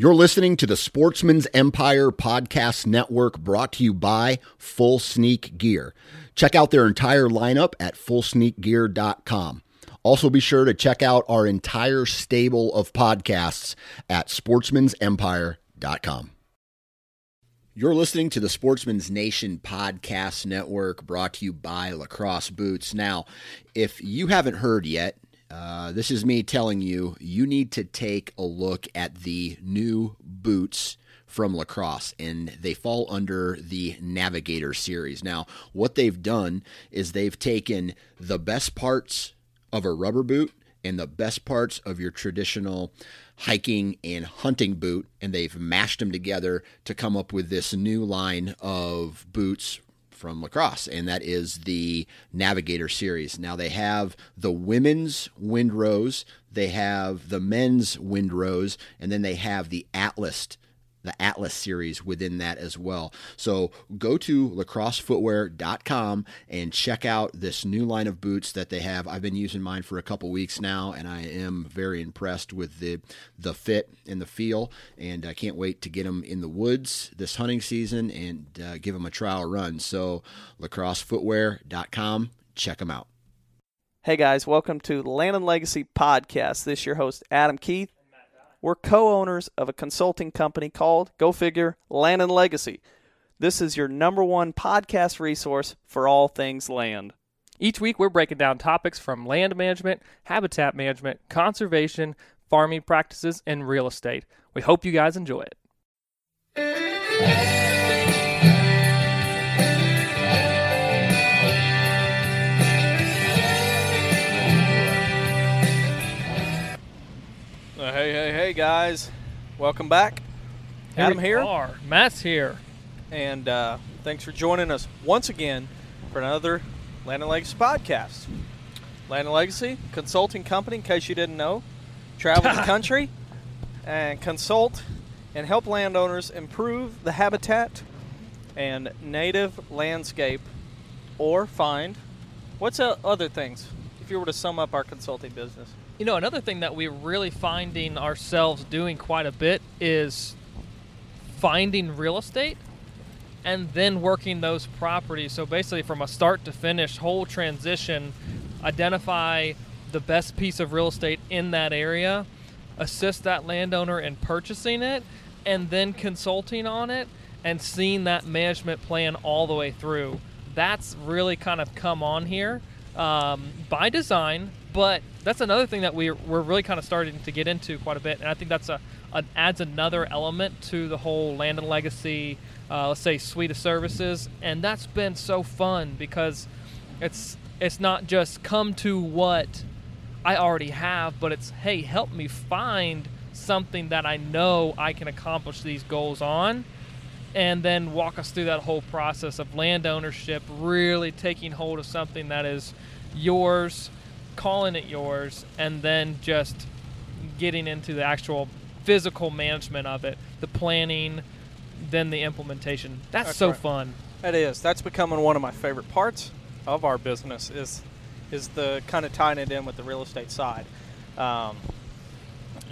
You're listening to the Sportsman's Empire Podcast Network brought to you by Full Sneak Gear. Check out their entire lineup at fullsneakgear.com. Also, be sure to check out our entire stable of podcasts at sportsmansempire.com. You're listening to the Sportsman's Nation Podcast Network brought to you by LaCrosse Boots. Now, if you haven't heard yet, uh, this is me telling you, you need to take a look at the new boots from LaCrosse and they fall under the navigator series. Now what they've done is they've taken the best parts of a rubber boot and the best parts of your traditional hiking and hunting boot and they've mashed them together to come up with this new line of boots from LaCrosse, and that is the Navigator series. Now they have the women's Windrose, they have the men's Windrose, and then they have the Atlas the Atlas series within that as well. So go to lacrossefootwear.com and check out this new line of boots that they have. I've been using mine for a couple weeks now, and I am very impressed with the the fit and the feel. And I can't wait to get them in the woods this hunting season and uh, give them a trial run. So lacrossefootwear.com, check them out. Hey guys, welcome to the Land and Legacy podcast. This is your host Adam Keith we're co owners of a consulting company called, go figure, Land and Legacy. This is your number one podcast resource for all things land. Each week, we're breaking down topics from land management, habitat management, conservation, farming practices, and real estate. We hope you guys enjoy it. Hey, hey, hey, guys. Welcome back. Here Adam here. Are. Matt's here. And uh, thanks for joining us once again for another Land and Legacy podcast. Land and Legacy, consulting company, in case you didn't know. Travel the country and consult and help landowners improve the habitat and native landscape or find what's other things if you were to sum up our consulting business you know, another thing that we're really finding ourselves doing quite a bit is finding real estate and then working those properties. So basically, from a start to finish, whole transition, identify the best piece of real estate in that area, assist that landowner in purchasing it, and then consulting on it and seeing that management plan all the way through. That's really kind of come on here um, by design, but that's another thing that we're, we're really kind of starting to get into quite a bit, and I think that's a, a adds another element to the whole land and legacy, uh, let's say, suite of services, and that's been so fun because it's it's not just come to what I already have, but it's hey, help me find something that I know I can accomplish these goals on, and then walk us through that whole process of land ownership, really taking hold of something that is yours calling it yours, and then just getting into the actual physical management of it, the planning, then the implementation. That's, That's so right. fun. It is. That's becoming one of my favorite parts of our business is is the kind of tying it in with the real estate side. Um,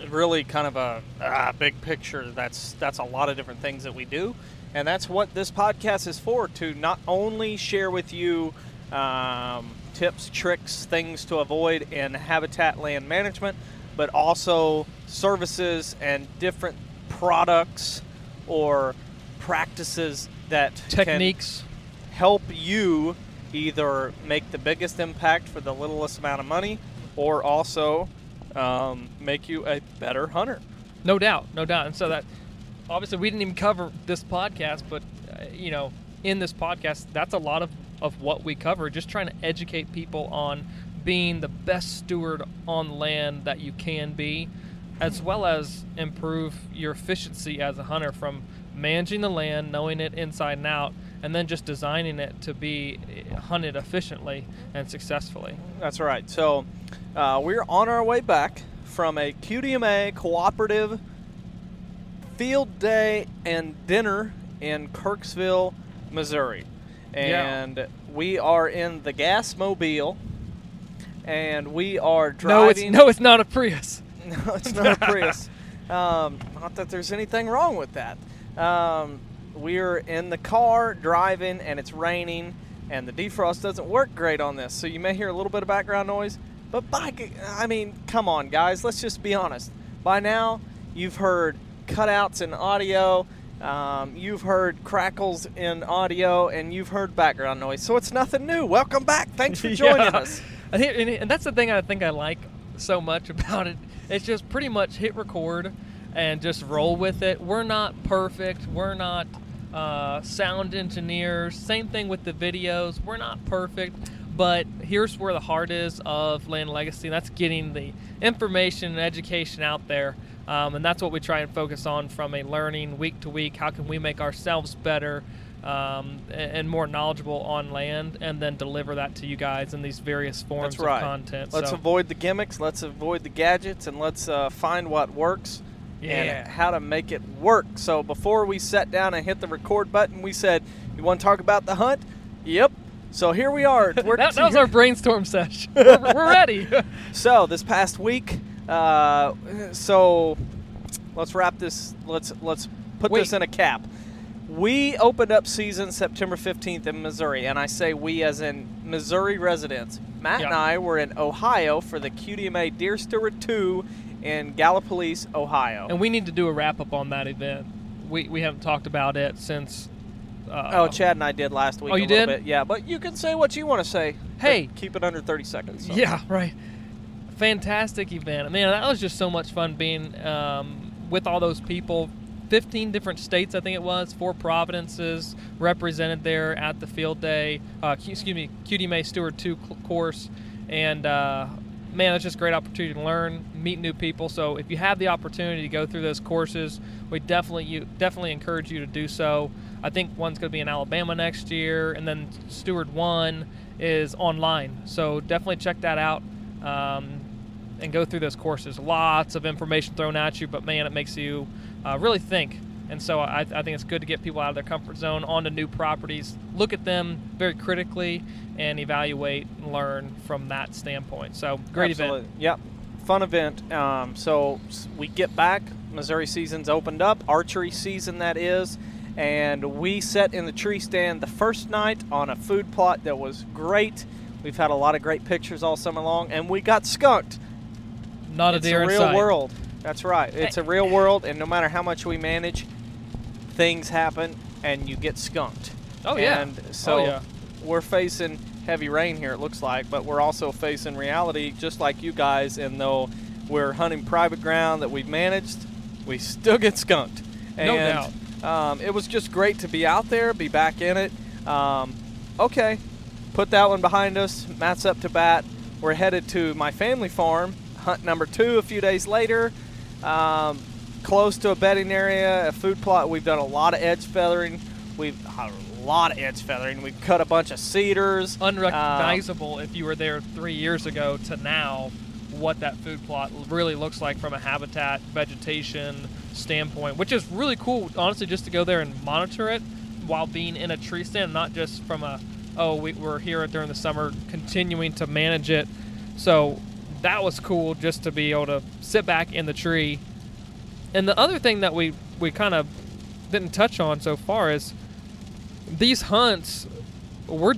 really, kind of a, a big picture. That's that's a lot of different things that we do, and that's what this podcast is for. To not only share with you. Um, tips, tricks, things to avoid in habitat land management, but also services and different products or practices that techniques help you either make the biggest impact for the littlest amount of money or also um, make you a better hunter. No doubt, no doubt. And so that obviously we didn't even cover this podcast, but uh, you know, in this podcast, that's a lot of of what we cover, just trying to educate people on being the best steward on land that you can be, as well as improve your efficiency as a hunter from managing the land, knowing it inside and out, and then just designing it to be hunted efficiently and successfully. That's right. So uh, we're on our way back from a QDMA cooperative field day and dinner in Kirksville, Missouri and yeah. we are in the gas mobile, and we are driving. No, it's no, it's not a Prius. no, it's not a Prius. Um, not that there's anything wrong with that. Um, we're in the car driving, and it's raining, and the defrost doesn't work great on this. So you may hear a little bit of background noise. But by, I mean, come on, guys. Let's just be honest. By now, you've heard cutouts in audio. Um, you've heard crackles in audio and you've heard background noise, so it's nothing new. Welcome back. Thanks for joining Yeah. us. I think- and and that's the thing I think I like so much about it. It's just pretty much hit record and just roll with it. We're not perfect. We're not uh, sound engineers. Same thing with the videos. We're not perfect. But here's where the heart is of Land Legacy. and That's getting the information and education out there. Um, and that's what we try and focus on from a learning week to week. How can we make ourselves better um, and more knowledgeable on land, and then deliver that to you guys in these various forms That's right. of content. Let's so, avoid the gimmicks. Let's avoid the gadgets, and let's uh, find what works Yeah. and how to make it work. So before we sat down and hit the record button, we said, "You want to talk about the hunt?" Yep. So here we are. That, that was our brainstorm session. we're, we're ready. So this past week, uh, so let's wrap this. Let's let's put this in a cap. We opened up season September 15th in Missouri, and I say we as in Missouri residents. Matt and I were in Ohio for the QDMA Deer Steward 2 in Gallipolis, Ohio. and we need to do a wrap up on that event. We, we haven't talked about it since. Uh, oh, Chad and I did last week. Oh, a you little did? Bit. Yeah, but you can say what you want to say. Hey. keep it under 30 seconds. so. Yeah, right. Fantastic event. Man, that was just so much fun being um, with all those people. 15 different states, I think it was, four provinces represented there at the field day, uh, excuse me, QDMA Steward 2 course. And uh, man, it's just a great opportunity to learn, meet new people. So if you have the opportunity to go through those courses, we definitely you definitely encourage you to do so. I think one's going to be in Alabama next year, and then Steward One is online. So definitely check that out um, and go through those courses. Lots of information thrown at you, but man, it makes you uh, really think. And so I, I think it's good to get people out of their comfort zone onto new properties, look at them very critically, and evaluate and learn from that standpoint. So great Absolutely. event. Yep. Fun event. Um, so we get back. Missouri season's opened up. Archery season, that is. And we sat in the tree stand the first night on a food plot that was great. We've had a lot of great pictures all summer long, and we got skunked. Not a it's deer a real sight. world. That's right. It's a real world, and no matter how much we manage, things happen, and you get skunked. Oh yeah. And so oh yeah. we're facing heavy rain here, it looks like, but we're also facing reality just like you guys. And though we're hunting private ground that we've managed, we still get skunked. And, No doubt. Um, it was just great to be out there, be back in it. Um, okay, put that one behind us. Matt's up to bat. We're headed to my family farm, hunt number two a few days later. Um, close to a bedding area, a food plot. We've done a lot of edge feathering. We've a lot of edge feathering. We've cut a bunch of cedars. Unrecognizable if you were there three years ago to now, what that food plot really looks like from a habitat vegetation standpoint, which is really cool, honestly, just to go there and monitor it while being in a tree stand, not just from a oh we, we're here during the summer continuing to manage it. So that was cool just to be able to sit back in the tree. And the other thing that we we kind of didn't touch on so far is these hunts we're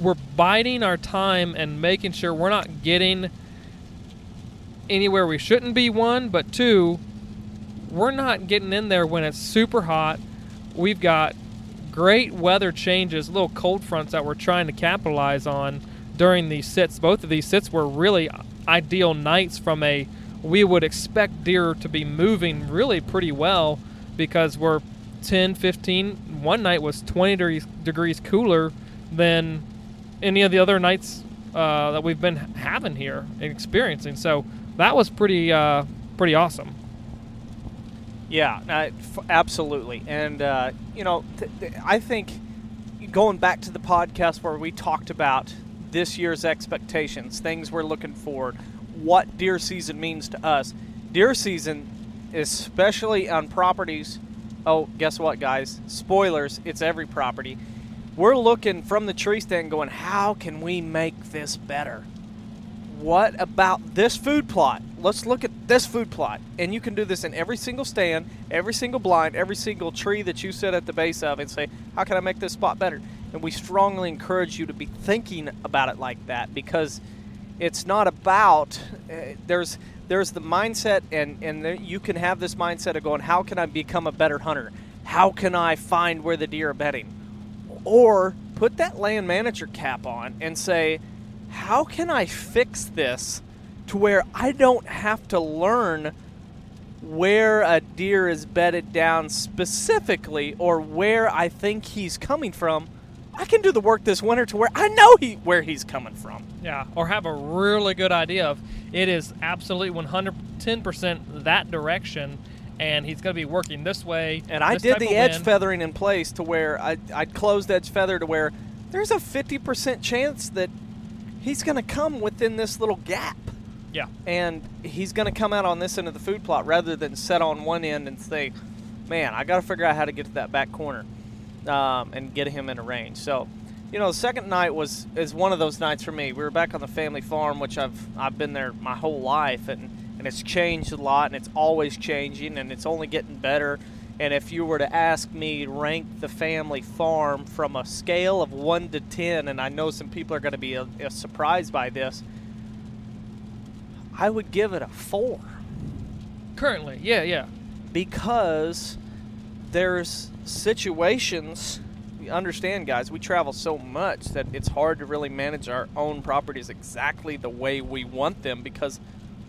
we're biding our time and making sure we're not getting anywhere we shouldn't be one but two we're not getting in there when it's super hot we've got great weather changes little cold fronts that we're trying to capitalize on during these sits both of these sits were really ideal nights from a we would expect deer to be moving really pretty well because we're 10 15 one night was 20 degrees, degrees cooler than any of the other nights uh, that we've been having here and experiencing so that was pretty uh, pretty awesome Yeah, absolutely. And, uh, you know, th- th- I think going back to the podcast where we talked about this year's expectations, things we're looking for, what deer season means to us. Deer season, especially on properties, oh, guess what, guys? Spoilers, it's every property. We're looking from the tree stand going, how can we make this better? what about this food plot? Let's look at this food plot. And you can do this in every single stand, every single blind, every single tree that you sit at the base of and say, how can I make this spot better? And we strongly encourage you to be thinking about it like that because it's not about, uh, there's, there's the mindset, and, and there, you can have this mindset of going, how can I become a better hunter? How can I find where the deer are bedding? Or put that land manager cap on and say, how can I fix this to where I don't have to learn where a deer is bedded down specifically or where I think he's coming from? I can do the work this winter to where I know he where he's coming from. Yeah, or have a really good idea of it is absolutely 110% that direction and he's going to be working this way. And I did the edge wind. feathering in place to where I I closed edge feather to where there's a 50% chance that he's going to come within this little gap. Yeah. And he's going to come out on this end of the food plot rather than set on one end and say, man, I got to figure out how to get to that back corner um, and get him in a range. So, you know, the second night was is one of those nights for me. We were back on the family farm, which I've I've been there my whole life, and and it's changed a lot, and it's always changing, and it's only getting better. And if you were to ask me rank the family farm from a scale of 1 to 10, and I know some people are going to be a, a surprised by this, I would give it a 4. Currently, yeah, yeah. Because there's situations, you understand, guys, we travel so much that it's hard to really manage our own properties exactly the way we want them because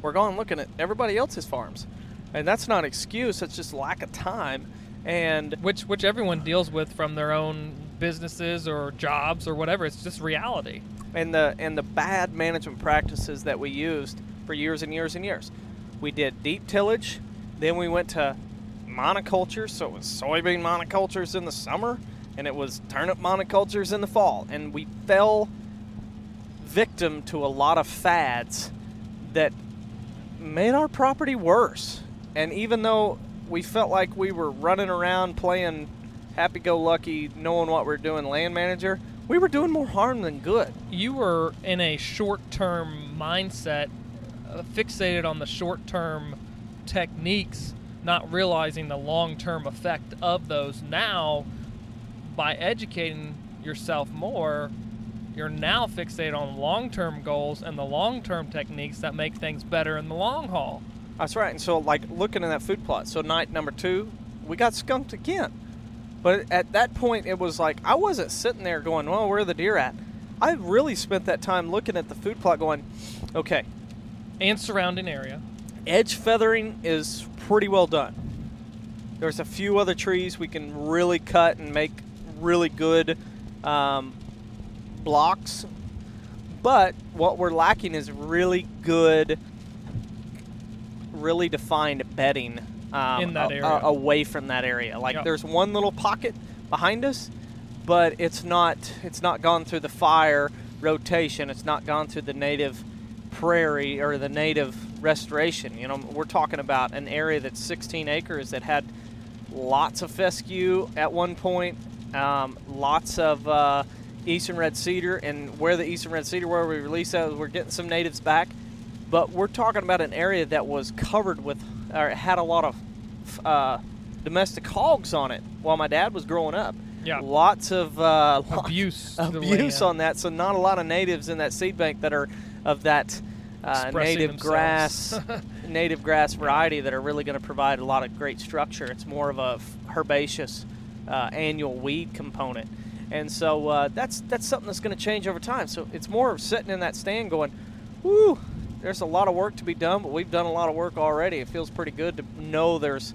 we're going looking at everybody else's farms and that's not an excuse. It's just lack of time, and which which everyone deals with from their own businesses or jobs or whatever. It's just reality. And the and the bad management practices that we used for years and years and years. We did deep tillage, then we went to monoculture. So it was soybean monocultures in the summer, and it was turnip monocultures in the fall, and we fell victim to a lot of fads that made our property worse. And even though we felt like we were running around playing happy go lucky, knowing what we are doing, land manager, we were doing more harm than good. You were in a short term mindset, uh, fixated on the short term techniques, not realizing the long term effect of those. Now, by educating yourself more, you're now fixated on long term goals and the long term techniques that make things better in the long haul. That's right. And so, like, looking at that food plot, so night number two, we got skunked again. But at that point, it was like I wasn't sitting there going, well, where are the deer at? I really spent that time looking at the food plot going, okay. And surrounding area. Edge feathering is pretty well done. There's a few other trees we can really cut and make really good um, blocks. But what we're lacking is really good really defined bedding um, in that a, area. A, away from that area. Like yep. there's one little pocket behind us, but it's not it's not gone through the fire rotation. It's not gone through the native prairie or the native restoration. You know, we're talking about an area that's 16 acres that had lots of fescue at one point, um, lots of uh, eastern red cedar, and where the eastern red cedar where we released that, we're getting some natives back. But we're talking about an area that was covered with, or had a lot of uh, domestic hogs on it while my dad was growing up. Yeah. Lots of uh, abuse, abuse on that. So not a lot of natives in that seed bank that are of that uh, native themselves. grass, native grass variety that are really going to provide a lot of great structure. It's more of a herbaceous uh, annual weed component, and so uh, that's that's something that's going to change over time. So it's more of sitting in that stand going, "Whoo, there's a lot of work to be done, but we've done a lot of work already. It feels pretty good to know there's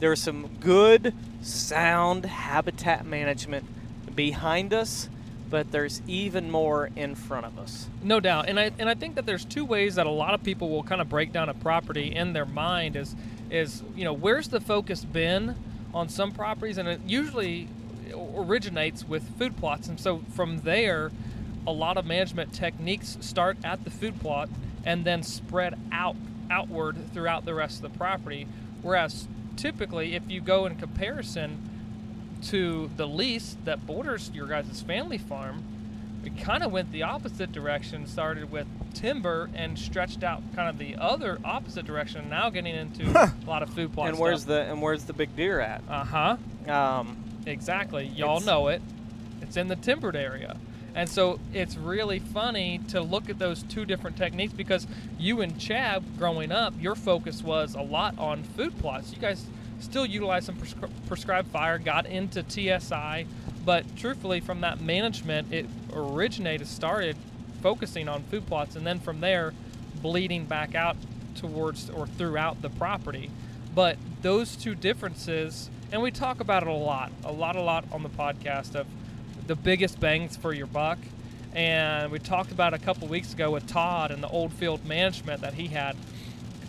there's some good, sound habitat management behind us, but there's even more in front of us. No doubt, and I and I think that there's two ways that a lot of people will kind of break down a property in their mind is is you know where's the focus been on some properties, and it usually originates with food plots, and so from there, a lot of management techniques start at the food plot and then spread out outward throughout the rest of the property. Whereas typically, if you go in comparison to the lease that borders your guys' family farm, we kind of went the opposite direction. Started with timber and stretched out kind of the other opposite direction. Now getting into a lot of food plot and where's the and where's the big deer at? Uh huh. Um, Exactly. Y'all know it. It's in the timbered area. And so it's really funny to look at those two different techniques because you and Chad, growing up, your focus was a lot on food plots. You guys still utilized some prescri- prescribed fire, got into TSI, but truthfully, from that management, it originated, started focusing on food plots, and then from there, bleeding back out towards or throughout the property. But those two differences, and we talk about it a lot, a lot, a lot on the podcast of the biggest bangs for your buck. And we talked about a couple weeks ago with Todd and the old field management that he had.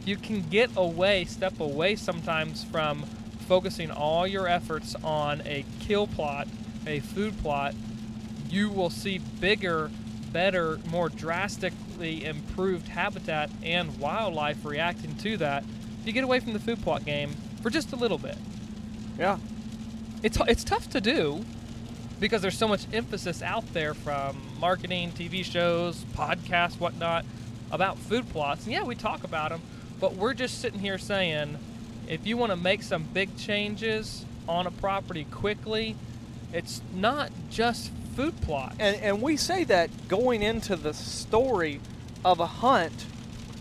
You can get away, step away sometimes from focusing all your efforts on a kill plot, a food plot. You will see bigger, better, more drastically improved habitat and wildlife reacting to that. If you get away from the food plot game for just a little bit yeah. it's it's tough to do because there's so much emphasis out there from marketing, TV shows, podcasts, whatnot about food plots. And yeah, we talk about them, but we're just sitting here saying, if you want to make some big changes on a property quickly, it's not just food plots. And and we say that going into the story of a hunt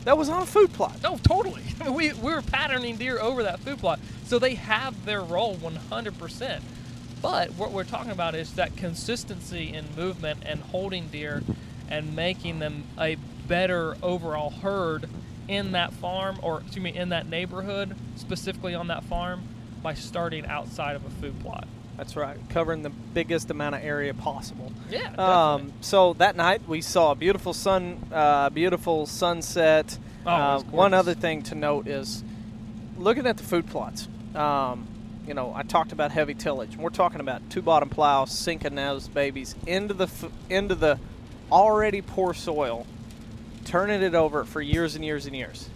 that was on a food plot. No, totally. we, we were patterning deer over that food plot. So they have their role 100%. But what we're talking about is that consistency in movement and holding deer and making them a better overall herd in that farm or, excuse me, in that neighborhood, specifically on that farm, by starting outside of a food plot. That's right, covering the biggest amount of area possible. Yeah. Um, so that night we saw a beautiful sun, uh, beautiful sunset. Oh, uh, one other thing to note is looking at the food plots. Um, you know, I talked about heavy tillage. We're talking about two bottom plows sinking those babies into the into the already poor soil, turning it over for years and years and years,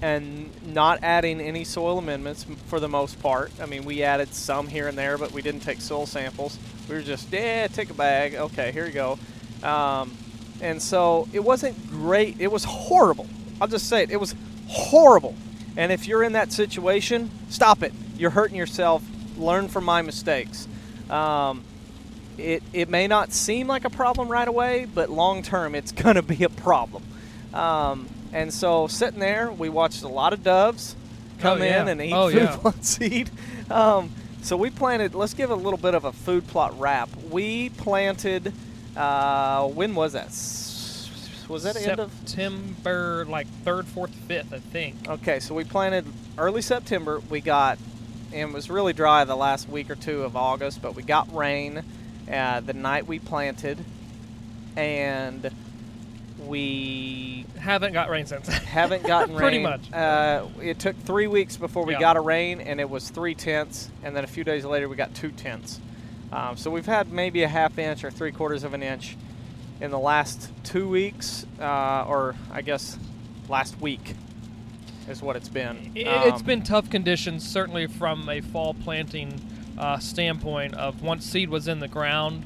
and not adding any soil amendments for the most part. I mean, we added some here and there, but we didn't take soil samples. We were just, yeah, take a bag. Okay, here you go. Um, and so it wasn't great. It was horrible. I'll just say it. It was horrible. And if you're in that situation, stop it. You're hurting yourself. Learn from my mistakes. Um, it, it may not seem like a problem right away, but long term, it's going to be a problem. Um, and so, sitting there, we watched a lot of doves come Oh, yeah. in and eat Oh, food yeah. plot seed. Um, so we planted. Let's give a little bit of a food plot wrap. We planted. Uh, when was that? Was that end of? September, like third, fourth, fifth, I think. Okay, so we planted early September. We got, and it was really dry the last week or two of August, but we got rain uh, the night we planted, and we Haven't got rain since. haven't gotten rain. Pretty much. Uh, it took three weeks before we Yeah. got a rain, and it was three tenths, and then a few days later we got two tenths. Um, so we've had maybe a half inch or three quarters of an inch in the last two weeks, uh, or I guess last week is what it's been. It, it's Um, been tough conditions, certainly from a fall planting uh, standpoint. Of once seed was in the ground,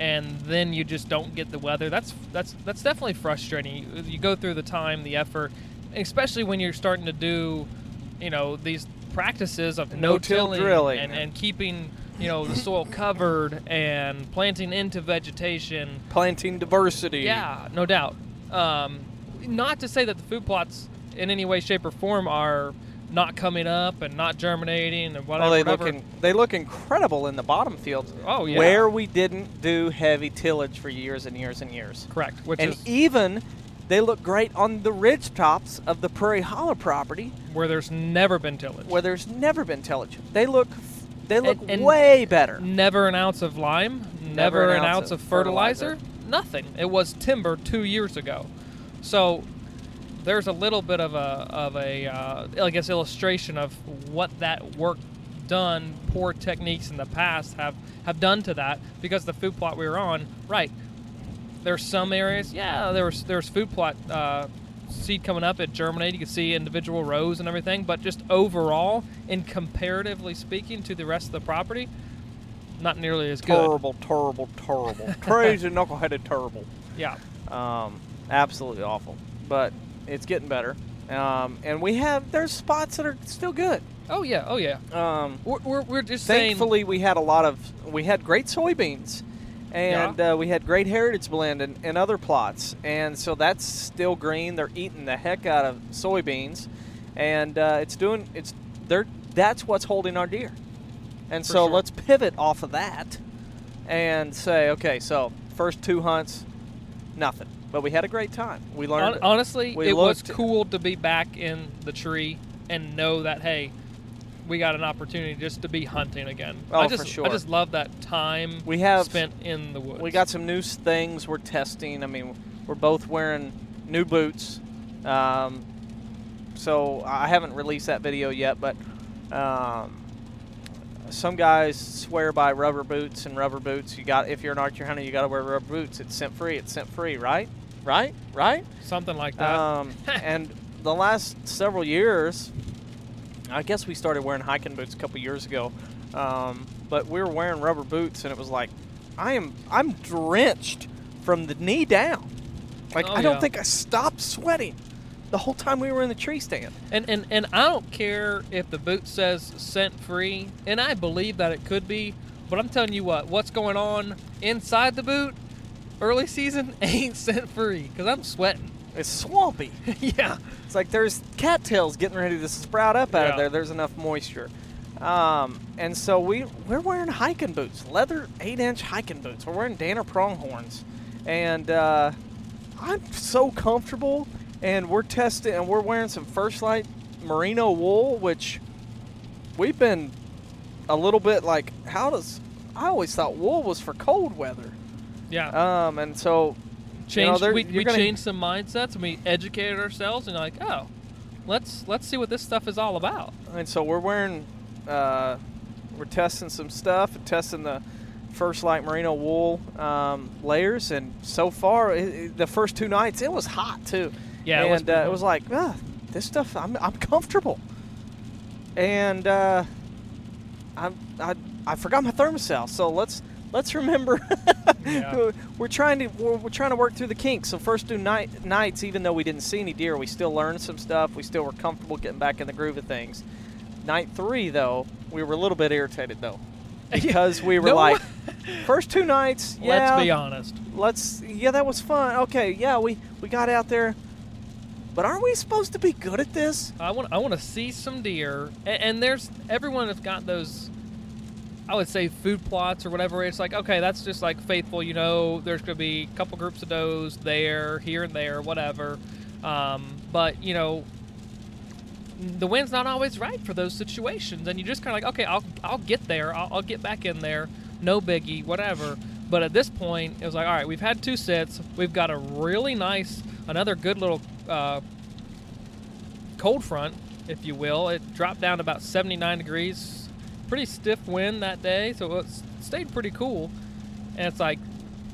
and then you just don't get the weather. That's that's that's definitely frustrating. You, you go through the time, the effort, especially when you're starting to do, you know, these practices of No-till drilling. and, and keeping you know the soil covered and planting into vegetation. planting diversity. Yeah, no doubt. Um, not to say that the food plots in any way, shape, or form are not coming up and not germinating and whatever. Oh, they whatever. look in, they look incredible in the bottom fields. Oh, yeah. Where we didn't do heavy tillage for years and years and years. correct, which and even they look great on the ridge tops of the Prairie Hollow property where there's never been tillage. where there's never been tillage. They look they look And- and way better. Never an ounce of lime, never, an, ounce, of fertilizer, fertilizer. nothing. It was timber two years ago, so there's a little bit of a of a uh, I guess illustration of what that work done, poor techniques in the past have have done to that because the food plot we were on, right? There's some areas, yeah, there was there was food plot uh, seed coming up, it germinated. You could see individual rows and everything, but just overall, in comparatively speaking to the rest of the property, not nearly as good. terrible, terrible, terrible, crazy knuckleheaded, terrible. Yeah. Um, absolutely awful. But it's getting better. Um, and we have there's spots that are still good. Oh yeah. Oh yeah. Um, We're, we're, we're just saying. thankfully, we had a lot of we had great soybeans, and uh, we had great heritage blend and, and other plots, and so that's still green. They're eating the heck out of soybeans, and uh, it's doing it's they're that's what's holding our deer, and For so sure. let's pivot off of that, and say okay, so first two hunts, nothing, but we had a great time. We learned. Hon- honestly, we it was cool to be back in the tree and know that hey, we got an opportunity just to be hunting again. Oh, I for just, sure. I just love that time We have- spent in the woods. We got some new things we're testing. I mean, we're both wearing new boots. Um, so I haven't released that video yet, but um, some guys swear by rubber boots and rubber boots. You got if you're an archer hunter, you got to wear rubber boots. It's scent free. It's scent free, right? Right? Right? something like that. Um, and the last several years, I guess we started wearing hiking boots a couple years ago. Um, but we were wearing rubber boots, and it was like, I am I'm drenched from the knee down. Like Oh, I don't yeah. think I stopped sweating the whole time we were in the tree stand. And, and and I don't care if the boot says scent free, and I believe that it could be, but I'm telling you what, what's going on inside the boot, early season ain't scent free because I'm sweating. It's swampy. yeah. It's like there's cattails getting ready to sprout up out Yeah. of there. There's enough moisture. Um, and so we we're wearing hiking boots, leather eight inch hiking boots. We're wearing Danner pronghorns, and uh, I'm so comfortable. And we're testing, and we're wearing some First Lite merino wool, which we've been a little bit like, how does? I always thought wool was for cold weather. Yeah. Um, and so changed, we, you're we gonna- changed some mindsets and we educated ourselves and like, oh, let's let's see what this stuff is all about. And so we're wearing, uh, we're testing some stuff and testing the First Lite Merino wool um, layers. And so far, it, it- the first two nights, it was hot too. Yeah, it and was uh, it was like, ah, this stuff, I'm, I'm comfortable. And uh, I, I, I forgot my thermostat, so let's let's remember. Yeah. we're trying to we're, we're trying to work through the kinks. So first two night, nights, even though we didn't see any deer, we still learned some stuff. We still were comfortable getting back in the groove of things. Night three, though, we were a little bit irritated though, because we were No. like, first two nights, yeah, Let's be honest. let's yeah that was fun okay yeah we we got out there but aren't we supposed to be good at this I want I want to see some deer, and, and there's everyone has got those. I would say food plots or whatever. It's like okay, that's just like faithful. You know, there's going to be a couple groups of does there, here and there, whatever. Um, but you know, the wind's not always right for those situations, and you just kind of like okay, I'll I'll get there, I'll, I'll get back in there, no biggie, whatever. But at this point, it was like all right, we've had two sets, we've got a really nice, another good little. Uh, cold front, if you will. It dropped down about 79 degrees. Pretty stiff wind that day, so it stayed pretty cool. And it's like,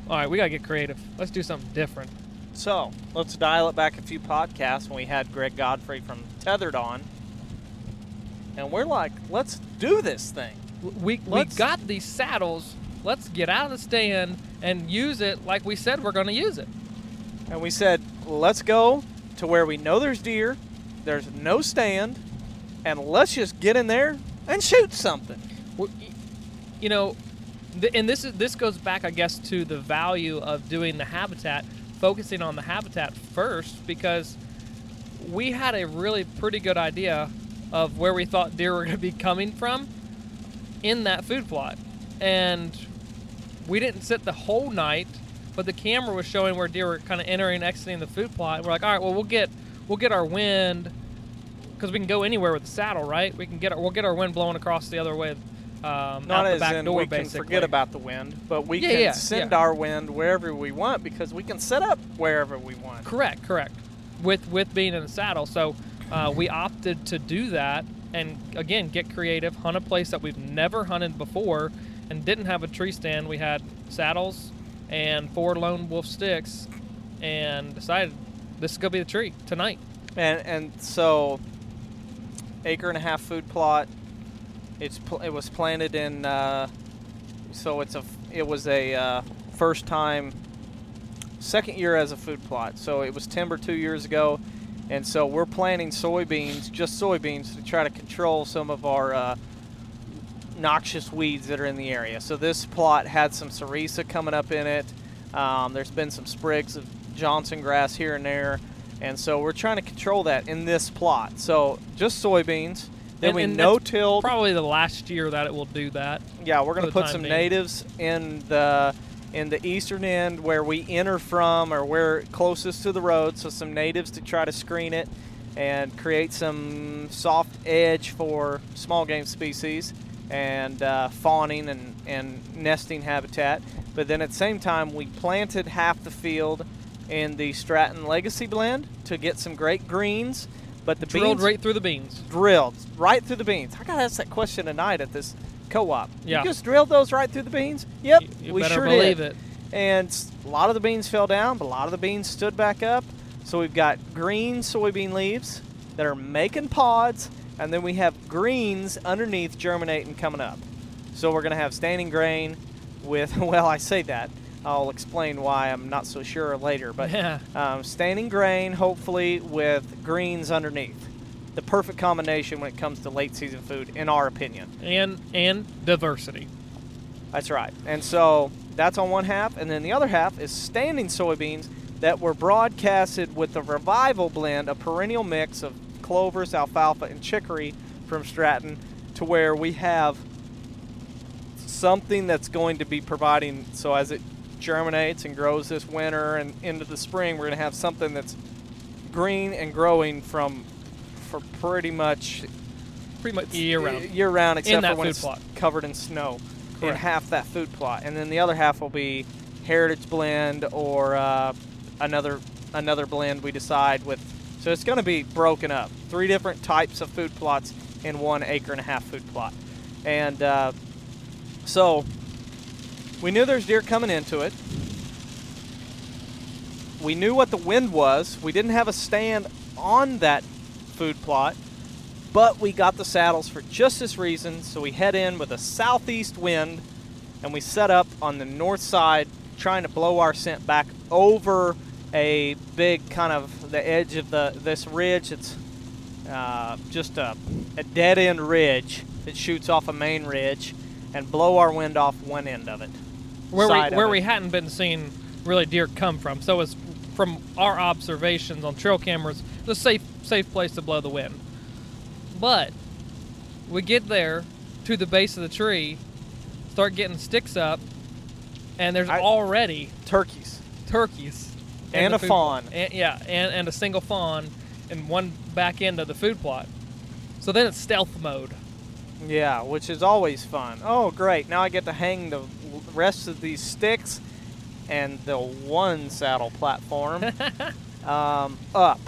all right, we gotta get creative. Let's do something different. so let's dial it back a few podcasts when we had greg godfrey from Tethrd on and we're like let's do this thing We we Let's- got these saddles. Let's get out of the stand and use it like we said we're gonna use it. and we said let's go to where we know there's deer there's no stand and let's just get in there and shoot something Well, You know, and this is this goes back, I guess, to the value of doing the habitat, focusing on the habitat first, because we had a really pretty good idea of where we thought deer were going to be coming from in that food plot, and we didn't sit the whole night, but the camera was showing where deer were kind of entering, and exiting the food plot. We're like, all right, well, we'll get we'll get our wind because we can go anywhere with the saddle, right? We can get our, we'll get our wind blowing across the other way, um, Not out the as back in door, we can basically. forget about the wind, but we Yeah, can yeah, send yeah. our wind wherever we want because we can set up wherever we want. Correct, correct. With with being in the saddle, so uh, we opted to do that, and again, get creative, hunt a place that we've never hunted before, and didn't have a tree stand. We had saddles and four lone wolf sticks, and decided this is gonna be the tree tonight. And and so, acre and a half food plot. It's it was planted in uh, so it's a it was a uh, first time, second year as a food plot. So it was timber two years ago, and so we're planting soybeans, just soybeans, to try to control some of our uh, noxious weeds that are in the area. So this plot had some sericea coming up in it. Um, there's been some sprigs of Johnson grass here and there, and so we're trying to control that in this plot. So just soybeans. Then And- we and no that's tilled. Probably the last year that it will do that. Yeah, we're going to put some being. natives in the in the eastern end where we enter from, or where closest to the road. So some natives to try to screen it and create some soft edge for small game species and uh, fawning and, and nesting habitat. But then at the same time, we planted half the field in the Stratton Legacy blend to get some great greens. But the Drilled beans right through the beans. drilled right through the beans. I got asked that question tonight at this co-op. Yeah. You just drilled those right through the beans? Yep, You, you we sure did. it. And a lot of the beans fell down, but a lot of the beans stood back up. So we've got green soybean leaves that are making pods, and then we have greens underneath germinating coming up. So we're going to have standing grain with, well, I say that. I'll explain why I'm not so sure later. But Yeah. um, standing grain, hopefully, with greens underneath. The perfect combination when it comes to late season food, in our opinion. And and diversity. That's right. And so that's on one half, and then the other half is standing soybeans that were broadcasted with the revival blend, a perennial mix of clovers, alfalfa, and chicory from Stratton, to where we have something that's going to be providing. So as it germinates and grows this winter and into the spring, we're going to have something that's green and growing from for pretty much Pretty much year round. year round, except for when it's plot. covered in snow. In half that food plot, and then the other half will be heritage blend or uh, another another blend we decide with. So it's going to be broken up. Three different types of food plots in one acre and a half food plot, and uh, so we knew there's deer coming into it. We knew what the wind was. We didn't have a stand on that food plot, but we got the saddles for just this reason. So we head in with a southeast wind and we set up on the north side, trying to blow our scent back over a big kind of the edge of the this ridge. It's uh, just a, a dead end ridge that shoots off a main ridge and blow our wind off one end of it. Where we where we hadn't been seeing really deer come from. So it's from our observations on trail cameras, the safe safe place to blow the wind. But we get there to the base of the tree, start getting sticks up, and there's I- already Turkeys. turkeys in And a fawn. And, yeah, and, and a single fawn in one back end of the food plot. So then it's stealth mode. Yeah, which is always fun. Oh, great. Now I get to hang the rest of these sticks and the one saddle platform um, up.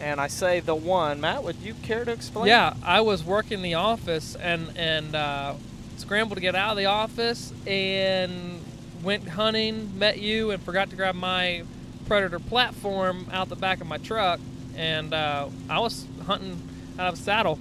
And I say the one. Matt, would you care to explain? Yeah, I was working the office and and uh, scrambled to get out of the office and went hunting, met you, and forgot to grab my predator platform out the back of my truck. And uh, I was hunting out of a saddle,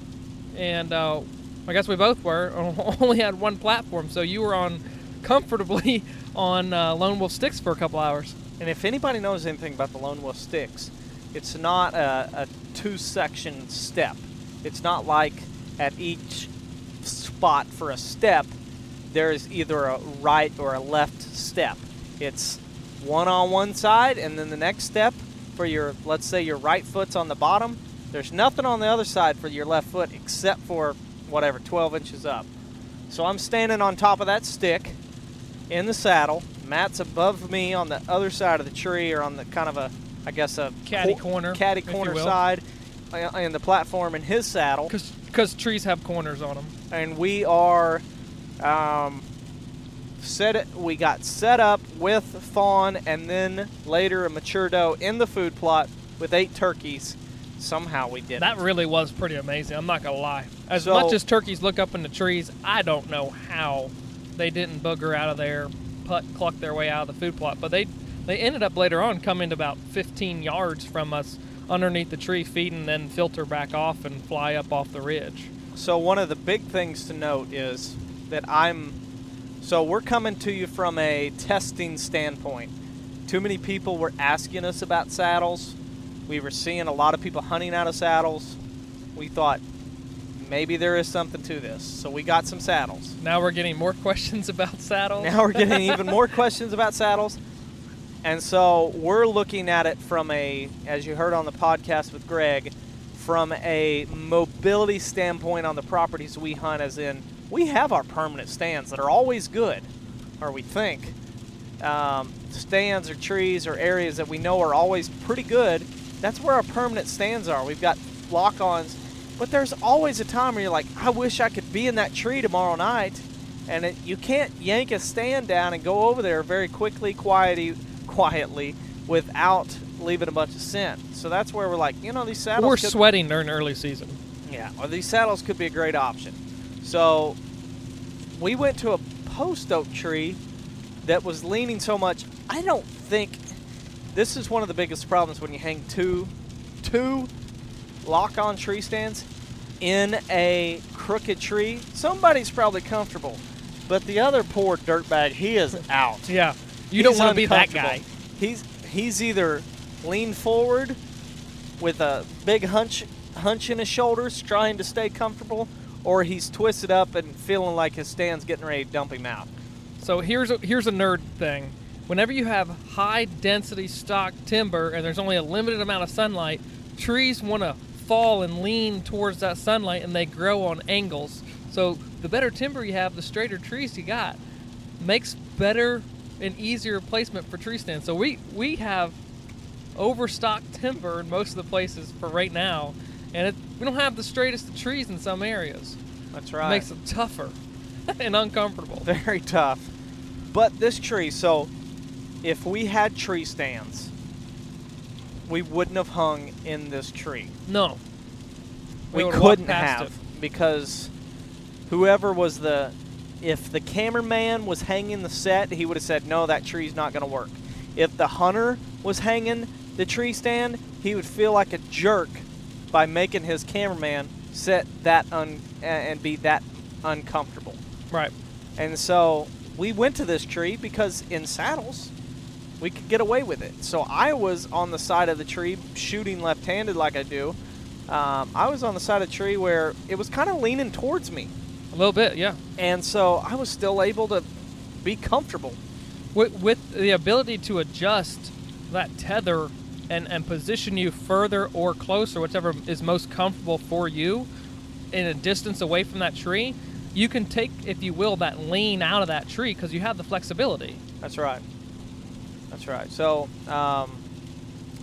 and uh, I guess we both were. Only had one platform, so you were on comfortably on uh, Lone Wolf Sticks for a couple hours. And if anybody knows anything about the Lone Wolf Sticks, it's not a, a two section step. It's not like at each spot for a step, there's either a right or a left step. It's one on one side, and then the next step for your, let's say your right foot's on the bottom. There's nothing on the other side for your left foot except for whatever, 12 inches up. So I'm standing on top of that stick in the saddle. Matt's above me on the other side of the tree, or on the kind of a, I guess a Caddy cor- corner, caddy corner side, uh, in the platform in his saddle, Because trees have corners on them. and we are um, set. It, we got set up with fawn, and then later a mature doe in the food plot with eight turkeys. Somehow we did That really was pretty amazing. I'm not gonna lie. As So- much as turkeys look up in the trees, I don't know how they didn't booger out of there, put cluck their way out of the food plot. But they they ended up later on coming to about 15 yards from us underneath the tree, feeding, then filter back off and fly up off the ridge. So one of the big things to note is that I'm So we're coming to you from a testing standpoint. Too many people were asking us about saddles. We were seeing a lot of people hunting out of saddles. We thought maybe there is something to this. So we got some saddles. Now we're getting more questions about saddles. Now we're getting even more questions about saddles. And so we're looking at it from a, as you heard on the podcast with Greg, from a mobility standpoint on the properties we hunt, as in we have our permanent stands that are always good, or we think. Um, stands or trees or areas that we know are always pretty good. That's where our permanent stands are. We've got lock ons, but there's always a time where you're like, I wish I could be in that tree tomorrow night. And it, you can't yank a stand down and go over there very quickly, quietly, quietly without leaving a bunch of scent. So that's where we're like, you know, these saddles. We're sweating during early season. yeah, well, these saddles could be a great option. So we went to a post oak tree that was leaning so much. I don't think this is one of the biggest problems when you hang two two lock on tree stands in a crooked tree. Somebody's probably comfortable, but the other poor dirtbag, he is out. Yeah. You don't want to be that guy. He's he's either leaned forward with a big hunch hunch in his shoulders, trying to stay comfortable, or he's twisted up and feeling like his stand's getting ready to dump him out. So here's a, here's a nerd thing. Whenever you have high density stock timber and there's only a limited amount of sunlight, trees want to fall and lean towards that sunlight and they grow on angles. So the better timber you have, the straighter trees you got. Makes better and easier placement for tree stands. So we we have overstocked timber in most of the places for right now, and it, we don't have the straightest of trees in some areas. That's It right. makes it tougher and uncomfortable. very tough. But this tree, so if we had tree stands, we wouldn't have hung in this tree. No, we would've couldn't have it. because whoever was the if the cameraman was hanging the set he would have said no that tree's not going to work if the hunter was hanging the tree stand he would feel like a jerk by making his cameraman set that un and be that uncomfortable Right. and so we went to this tree because in saddles we could get away with it. So I was on the side of the tree shooting left-handed like I do. Um, I was on the side of the tree where it was kind of leaning towards me, A little bit, yeah. and so I was still able to be comfortable. With, with the ability to adjust that tether and, and position you further or closer, whichever is most comfortable for you, in a distance away from that tree, you can take, if you will, that lean out of that tree because you have the flexibility. That's right. That's right. So um,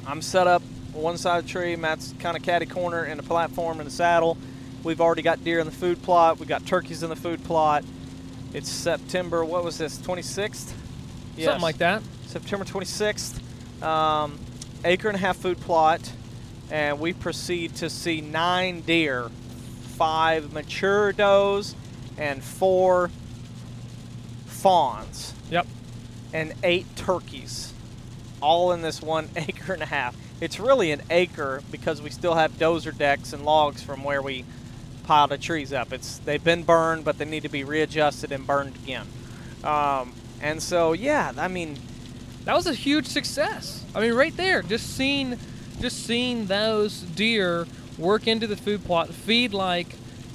I'm set up one side of the tree. Matt's kind of catty corner in the platform in the saddle. We've already got deer in the food plot. We've got turkeys in the food plot. It's September. What was this? 26th. Something like that. September 26th. Um, acre and a half food plot, and we proceed to see nine deer, five mature does, and four fawns Yep. and eight turkeys, all in this one acre and a half. It's really an acre because we still have dozer decks and logs from where we piled the trees up. It's they've been burned, but they need to be readjusted and burned again. Um, and so, yeah, I mean, That was a huge success. I mean, right there, just seeing, just seeing those deer work into the food plot, feed like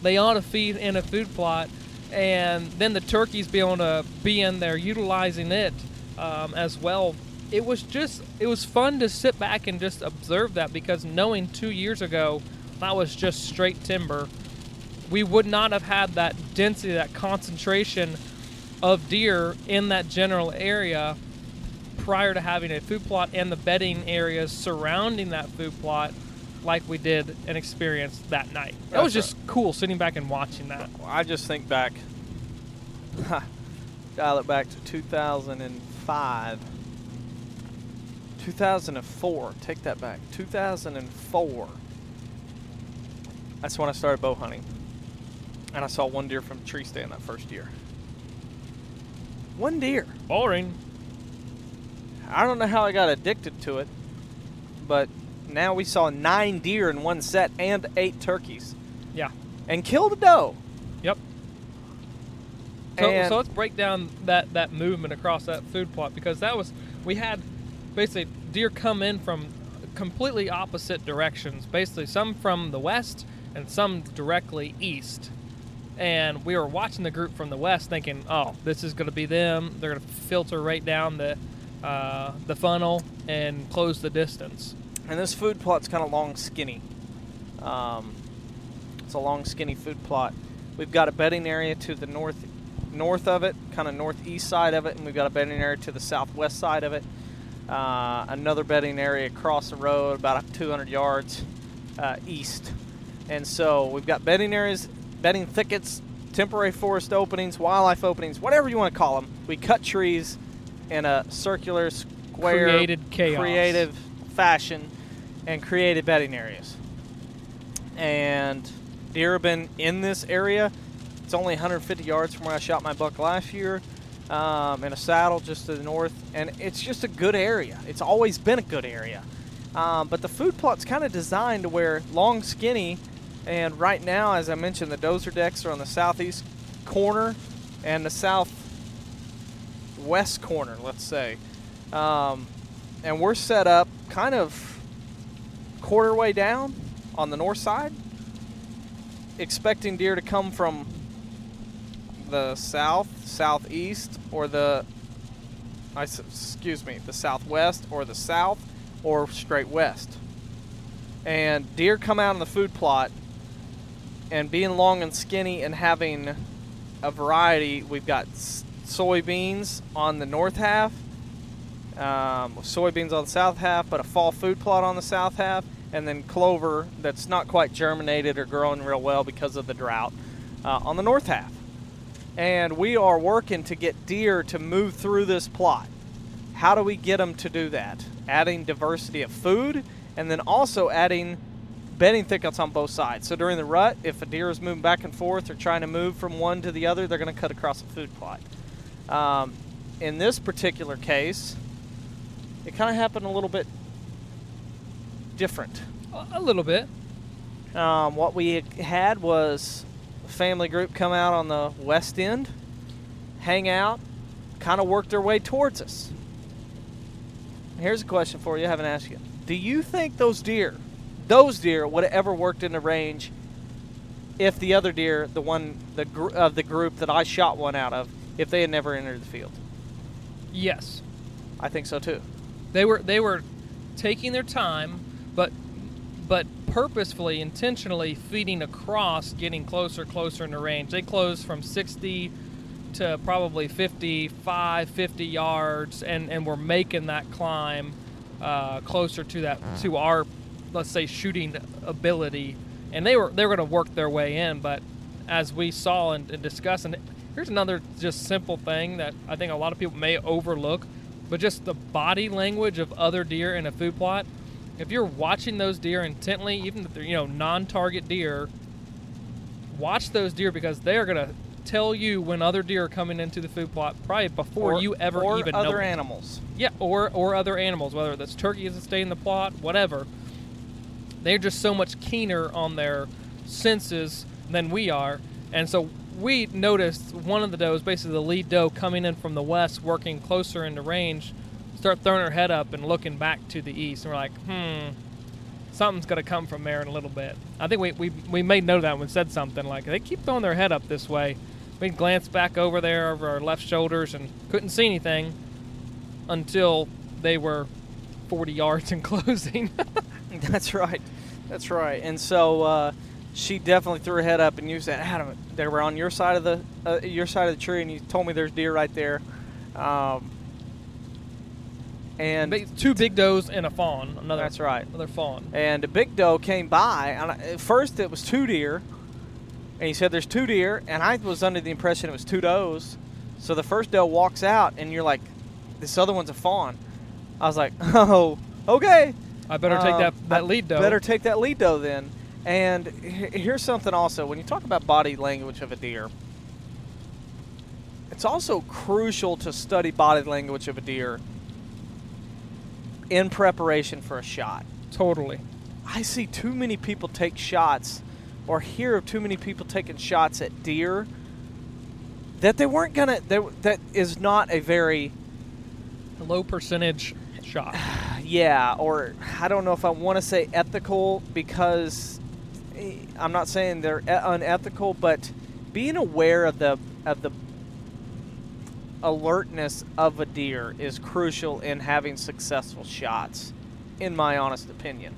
they ought to feed in a food plot, and then the turkeys be able to be in there utilizing it um, as well. It was just, it was fun to sit back and just observe that because knowing two years ago that was just straight timber, we would not have had that density, that concentration of deer in that general area prior to having a food plot and the bedding areas surrounding that food plot like we did and experienced that night. That was That's just cool sitting back and watching that. I just think back, dial it back to 2005. 2004, take that back. 2004. That's when I started bow hunting. And I saw one deer from a tree stand that first year. One deer. Boring. I don't know how I got addicted to it, but now we saw nine deer in one set and eight turkeys Yeah. and killed a doe. Yep. So, so let's break down that, that movement across that food plot because that was we had basically deer come in from completely opposite directions. Basically, some from the west and some directly east. And we were watching the group from the west, thinking, "Oh, this is going to be them. They're going to filter right down the uh, the funnel and close the distance." And this food plot's kind of long, skinny. Um, it's a long, skinny food plot. We've got a bedding area to the north, north of it, kind of northeast side of it, and we've got a bedding area to the southwest side of it. Uh, another bedding area across the road, about 200 yards uh, east. And so we've got bedding areas, bedding thickets, temporary forest openings, wildlife openings, whatever you want to call them. We cut trees in a circular, square, Created chaos. creative fashion and created bedding areas. And deer have been in this area. It's only 150 yards from where I shot my buck last year um, in a saddle just to the north. And it's just a good area. It's always been a good area. Um, but the food plot's kind of designed to where long, skinny, and right now, as I mentioned, the dozer decks are on the southeast corner and the southwest corner, let's say. Um, and we're set up kind of quarter way down on the north side, expecting deer to come from the south, southeast, or the I excuse me, the southwest or the south or straight west. And deer come out in the food plot and being long and skinny and having a variety, we've got soybeans on the north half, um, soybeans on the south half, but a fall food plot on the south half, and then clover that's not quite germinated or growing real well because of the drought uh, on the north half. And we are working to get deer to move through this plot. How do we get them to do that? Adding diversity of food and then also adding bedding thickets on both sides. So during the rut, if a deer is moving back and forth or trying to move from one to the other, they're going to cut across a food plot. Um, in this particular case, it kind of happened a little bit different. A, little bit. Um, what we had was family group come out on the west end, hang out, kind of work their way towards us. Here's a question for you I haven't asked you. Do you think those deer, those deer, would have ever worked in the range if the other deer, the one the gr- of the group that I shot one out of, if they had never entered the field? Yes. I think so too. They were they were taking their time, but but purposefully, intentionally feeding across, getting closer, closer in the range. They closed from 60 to probably 55, 50 yards, and and we're making that climb uh, closer to that to our, let's say, shooting ability. And they were they were going to work their way in, but as we saw and, and discussed, and here's another just simple thing that I think a lot of people may overlook, but just the body language of other deer in a food plot. If you're watching those deer intently, even if they're you know non-target deer, watch those deer because they are going to tell you when other deer are coming into the food plot probably before or, you ever or even know. other it. animals. Yeah, or or other animals, whether that's turkeys that stay in the plot, whatever. They're just so much keener on their senses than we are, and so we noticed one of the does, basically the lead doe, coming in from the west, working closer into range, start throwing her head up and looking back to the east, and we're like, hmm, something's gonna come from there in a little bit. I think we we, we made note of that when said something like they keep throwing their head up this way. We glanced back over there over our left shoulders and couldn't see anything until they were 40 yards in closing. That's right. That's right. And so uh, she definitely threw her head up, and you said, "Adam, they were on your side of the uh, your side of the tree," and you told me there's deer right there. Um, and Ba- Two big does and a fawn. Another. That's right. Another fawn. and a big doe came by, and I, at first it was two deer, and he said there's two deer, and I was under the impression it was two does. So the first doe walks out, and you're like, "This other one's a fawn." I was like, "Oh, okay." I better take Um, that that I lead doe. Better take that lead doe then. And here's something also when you talk about body language of a deer, it's also crucial to study body language of a deer in preparation for a shot. Totally. I see too many people take shots or hear of too many people taking shots at deer that they weren't gonna. They, that is not a very low percentage shot. yeah, or I don't know if I want to say ethical because eh, I'm not saying they're unethical, but being aware of the of the alertness of a deer is crucial in having successful shots, in my honest opinion.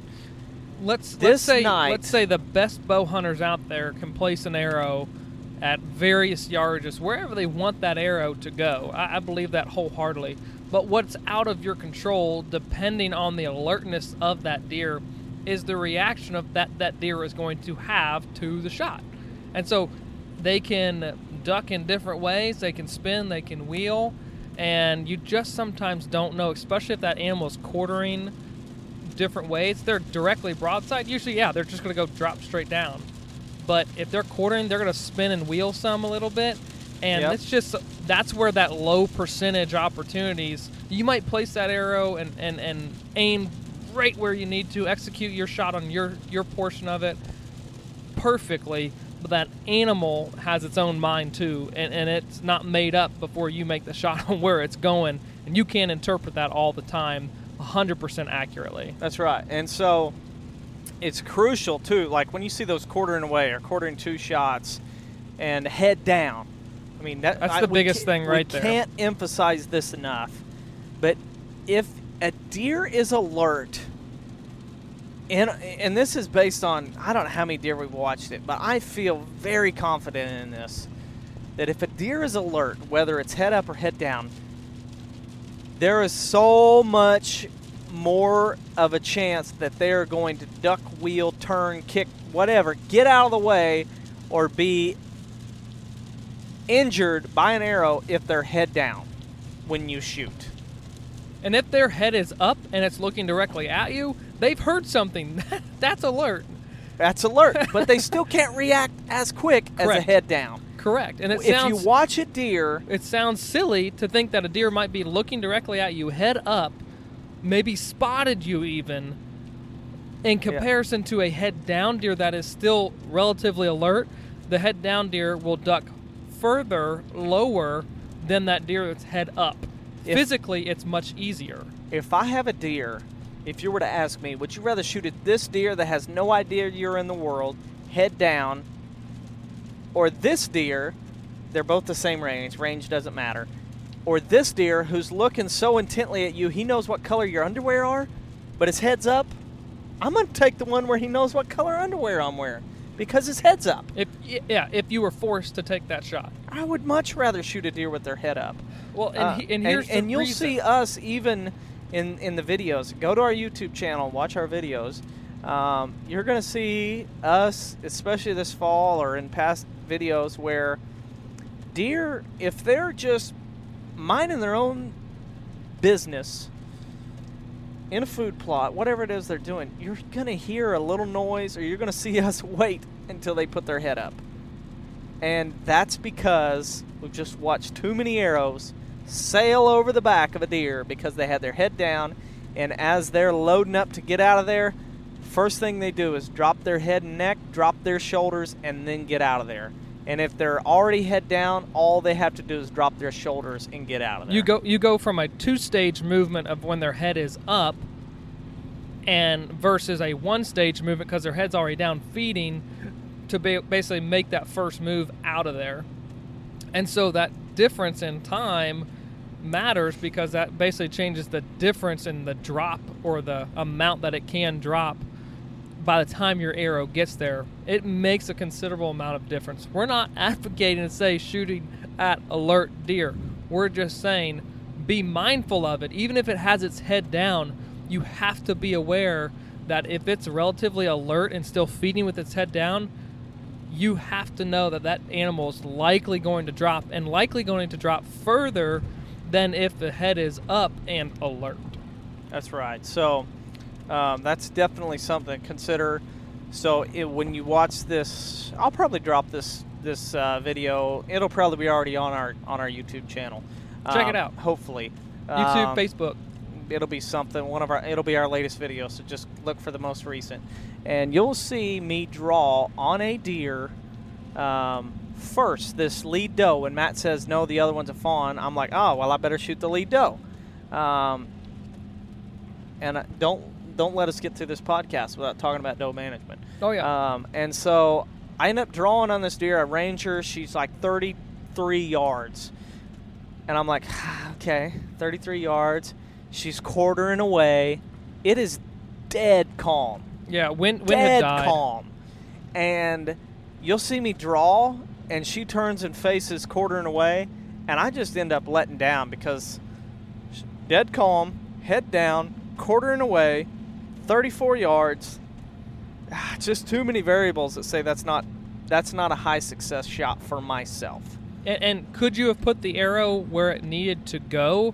Let's let's This say night- let's say the best bow hunters out there can place an arrow at various yardages wherever they want that arrow to go. I, I believe that wholeheartedly. But what's out of your control, depending on the alertness of that deer, is the reaction of that that deer is going to have to the shot. And so they can duck in different ways, they can spin, they can wheel, and you just sometimes don't know, especially if that animal is quartering different ways. They're directly broadside. Usually, yeah, they're just going to go drop straight down. But if they're quartering, they're going to spin and wheel some a little bit. And Yep. it's just that's where that low percentage opportunities you might place that arrow and, and, and aim right where you need to execute your shot on your your portion of it perfectly but that animal has its own mind too and, and it's not made up before you make the shot on where it's going and you can't interpret that all the time 100% accurately That's right. And so it's crucial too. Like when you see those quartering away or quartering two shots and head down. I mean, that, That's I- the biggest thing right we there. can't emphasize this enough. But if a deer is alert, and and this is based on I don't know how many deer we've watched it, but I feel very confident in this that if a deer is alert, whether it's head up or head down, there is so much more of a chance that they are going to duck, wheel, turn, kick, whatever, get out of the way, or be injured by an arrow if they're head down when you shoot. and if their head is up and it's looking directly at you they've heard something that's alert That's alert, but they still can't react as quick as a head down. correct and it if sounds you watch a deer, it sounds silly to think that a deer might be looking directly at you, head up, maybe spotted you even, in comparison to a head down deer that is still relatively alert. The head down deer will duck further lower than that deer that's head up. If- Physically, it's much easier. if I have a deer, if you were to ask me, would you rather shoot at this deer that has no idea you're in the world, head down, or this deer? They're both the same range. Range doesn't matter. Or this deer who's looking so intently at you, he knows what color your underwear are, but his head's up. I'm gonna take the one where he knows what color underwear I'm wearing because his head's up. If yeah, if you were forced to take that shot. I would much rather shoot a deer with their head up. Well, and, Uh, he, and here's the and you'll reason. see us even in in the videos. Go to our YouTube channel, watch our videos. Um, you're going to see us, especially this fall or in past videos, where deer, if they're just minding their own business in a food plot, whatever it is they're doing, you're going to hear a little noise or you're going to see us wait until they put their head up. And that's because we've just watched too many arrows sail over the back of a deer because they had their head down. And as they're loading up to get out of there, first thing they do is drop their head and neck, drop their shoulders, and then get out of there. And if they're already head down, all they have to do is drop their shoulders and get out of there. You go you go from a two-stage movement of when their head is up and versus a one-stage movement because their head's already down feeding to ba- basically make that first move out of there. And so that difference in time matters because that basically changes the difference in the drop or the amount that it can drop by the time your arrow gets there. It makes a considerable amount of difference. We're not advocating to say shooting at alert deer. We're just saying be mindful of it. Even if it has its head down, you have to be aware that if it's relatively alert and still feeding with its head down, you have to know that that animal is likely going to drop and likely going to drop further than if the head is up and alert. That's right. So um, that's definitely something to consider. So it, when you watch this, I'll probably drop this this uh, video. It'll probably be already on our on our YouTube channel. Check it Um, out. Hopefully, YouTube, Um, Facebook. It'll be something. One of our. It'll be our latest video. So just look for the most recent, and you'll see me draw on a deer. Um, first this lead doe. When Matt says no, the other one's a fawn. I'm like, oh well, I better shoot the lead doe. Um, and I, don't don't let us get through this podcast without talking about doe management. Oh yeah. Um, and so I end up drawing on this deer. I range her. She's like 33 yards. And I'm like, okay, 33 yards. She's quartering away. It is dead calm. yeah. Wind, wind had dead calm. And you'll see me draw, and she turns and faces quartering away. And I just end up letting down because dead calm, head down, quartering away, 34 yards. Ah, Just too many variables that say that's not that's not a high success shot for myself. And, and could you have put the arrow where it needed to go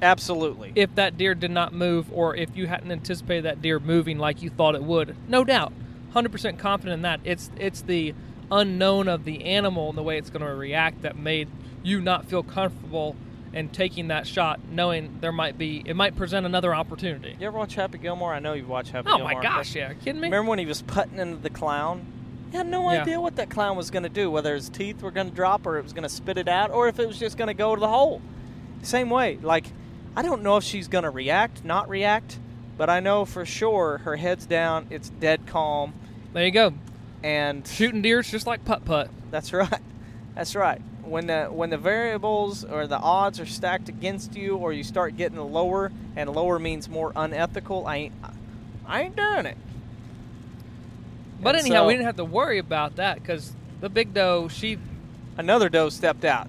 Absolutely. if that deer did not move, or if you hadn't anticipated that deer moving like you thought it would? No doubt, hundred percent confident in that. It's it's the unknown of the animal and the way it's going to react that made you not feel comfortable and taking that shot, knowing there might be it might present another opportunity. you ever watch Happy Gilmore? I know you've watched Happy Oh Gilmore. my gosh, yeah, kidding me? Remember when he was putting into the clown? He had no Yeah. idea what that clown was going to do, whether his teeth were going to drop or it was going to spit it out or if it was just going to go to the hole. Same way. Like, I don't know if she's going to react, not react, but I know for sure her head's down, it's dead calm, There you go. And Shooting deer's just like putt putt. that's right. That's right. When the when the variables or the odds are stacked against you, or you start getting lower, and lower means more unethical, I ain't, I ain't doing it. But And anyhow, we didn't have to worry about that because the big doe, she another doe stepped out,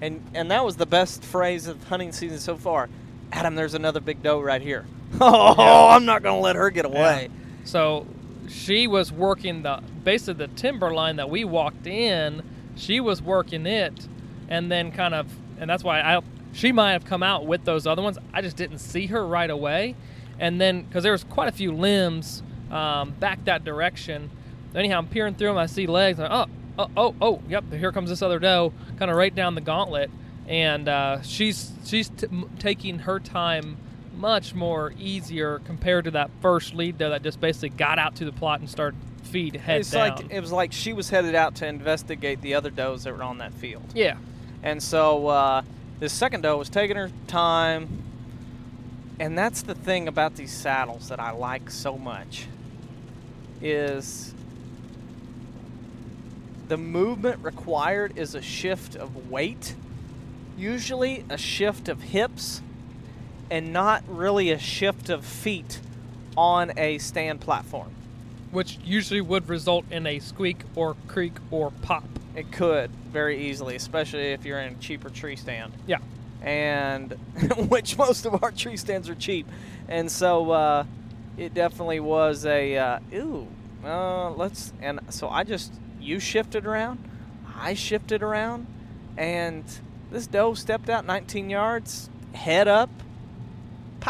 and and that was the best phrase of hunting season so far. Adam, there's another big doe right here. Oh, I'm not gonna let her get away. So she was working the basically the timber line that we walked in. She was working it, and then kind of, and that's why I she might have come out with those other ones. I just didn't see her right away, and then because there was quite a few limbs um, back that direction. Anyhow, I'm peering through them. I see legs. Like, oh, oh, oh, oh, yep. Here comes this other doe, kind of right down the gauntlet, and uh, she's she's t- taking her time much more easier compared to that first lead though that just basically got out to the plot and started feed head it's down. like it was like she was headed out to investigate the other does that were on that field. yeah, And so uh, this second doe was taking her time. And that's the thing about these saddles that I like so much is the movement required is a shift of weight, usually a shift of hips, and not really a shift of feet on a stand platform. which usually would result in a squeak or creak or pop. It could very easily, especially if you're in a cheaper tree stand. Yeah, and which most of our tree stands are cheap, and so uh, it definitely was a uh, ooh. Uh, let's and so I just you shifted around, I shifted around, and this doe stepped out 19 yards, head up,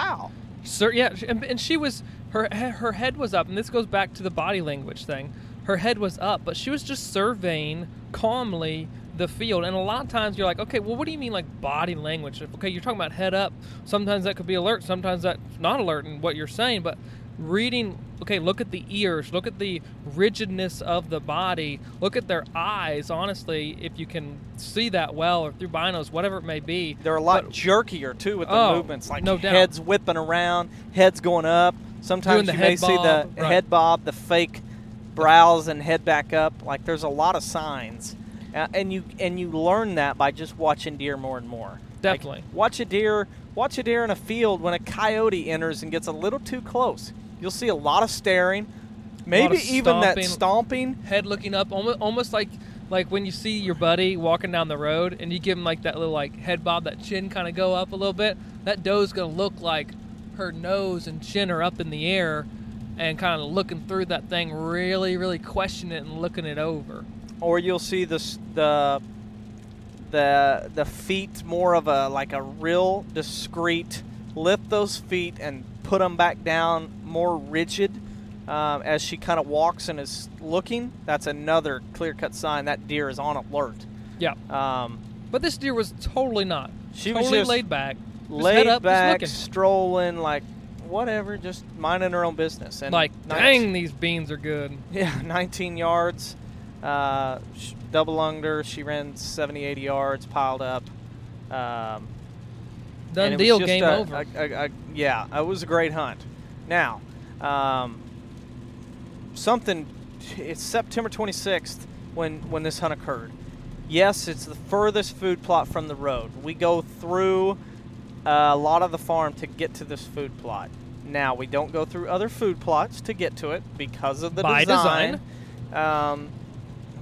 pow. Sir, yeah, and, and she was her her head was up, and this goes back to the body language thing. Her head was up, but she was just surveying calmly the field. And a lot of times you're like, okay, well, what do you mean like body language? If- Okay, you're talking about head up. Sometimes that could be alert. Sometimes that's not alert in what you're saying. But reading, okay, look at the ears, look at the rigidness of the body, look at their eyes. Honestly, if you can see that well or through binos, whatever it may be, They're a lot But- jerkier too with the Oh, movements, like no doubt. heads whipping around, heads going up. Sometimes you may head see the right. head bob, the fake browse, and head back up. Like there's a lot of signs, uh, and you and you learn that by just watching deer more and more. Like, Definitely. watch a deer. Watch a deer in a field when a coyote enters and gets a little too close. You'll see a lot of staring, maybe of even that stomping. stomping. head looking up, almost, almost like like when you see your buddy walking down the road and you give him like that little like head bob, that chin kind of go up a little bit. That doe's gonna look like her nose and chin are up in the air, and kind of looking through that thing, really, really questioning it and looking it over. or you'll see the the the the feet more of a like a real discreet lift those feet and put them back down more rigid um, as she kind of walks and is looking that's another clear cut sign that deer is on alert Yeah, um, but this deer was totally not. She was totally just laid back, just laid up, back just looking. strolling like whatever just minding her own business and like, nice- dang, these beans are good. Yeah, 19 yards. Uh, double under. She ran 70, 80 yards, piled up. Um, Done and it was deal, game a- over. a- a- yeah, it was a great hunt. Now, um, something. It's September 26th when when this hunt occurred. Yes, it's the furthest food plot from the road. We go through uh, a lot of the farm to get to this food plot. Now we don't go through other food plots to get to it because of the By design. Um,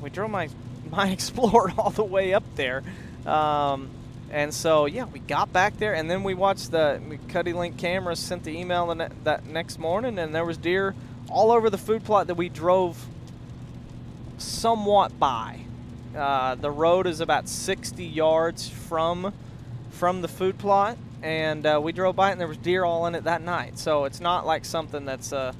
we drove my my Explorer all the way up there, um, and so yeah, we got back there, and then we watched the CuddeLink cameras sent the email the that next morning, and there was deer all over the food plot that we drove somewhat by. Uh, the road is about 60 yards from from the food plot, and uh, we drove by it, and there was deer all in it that night. So it's not like something that's uh,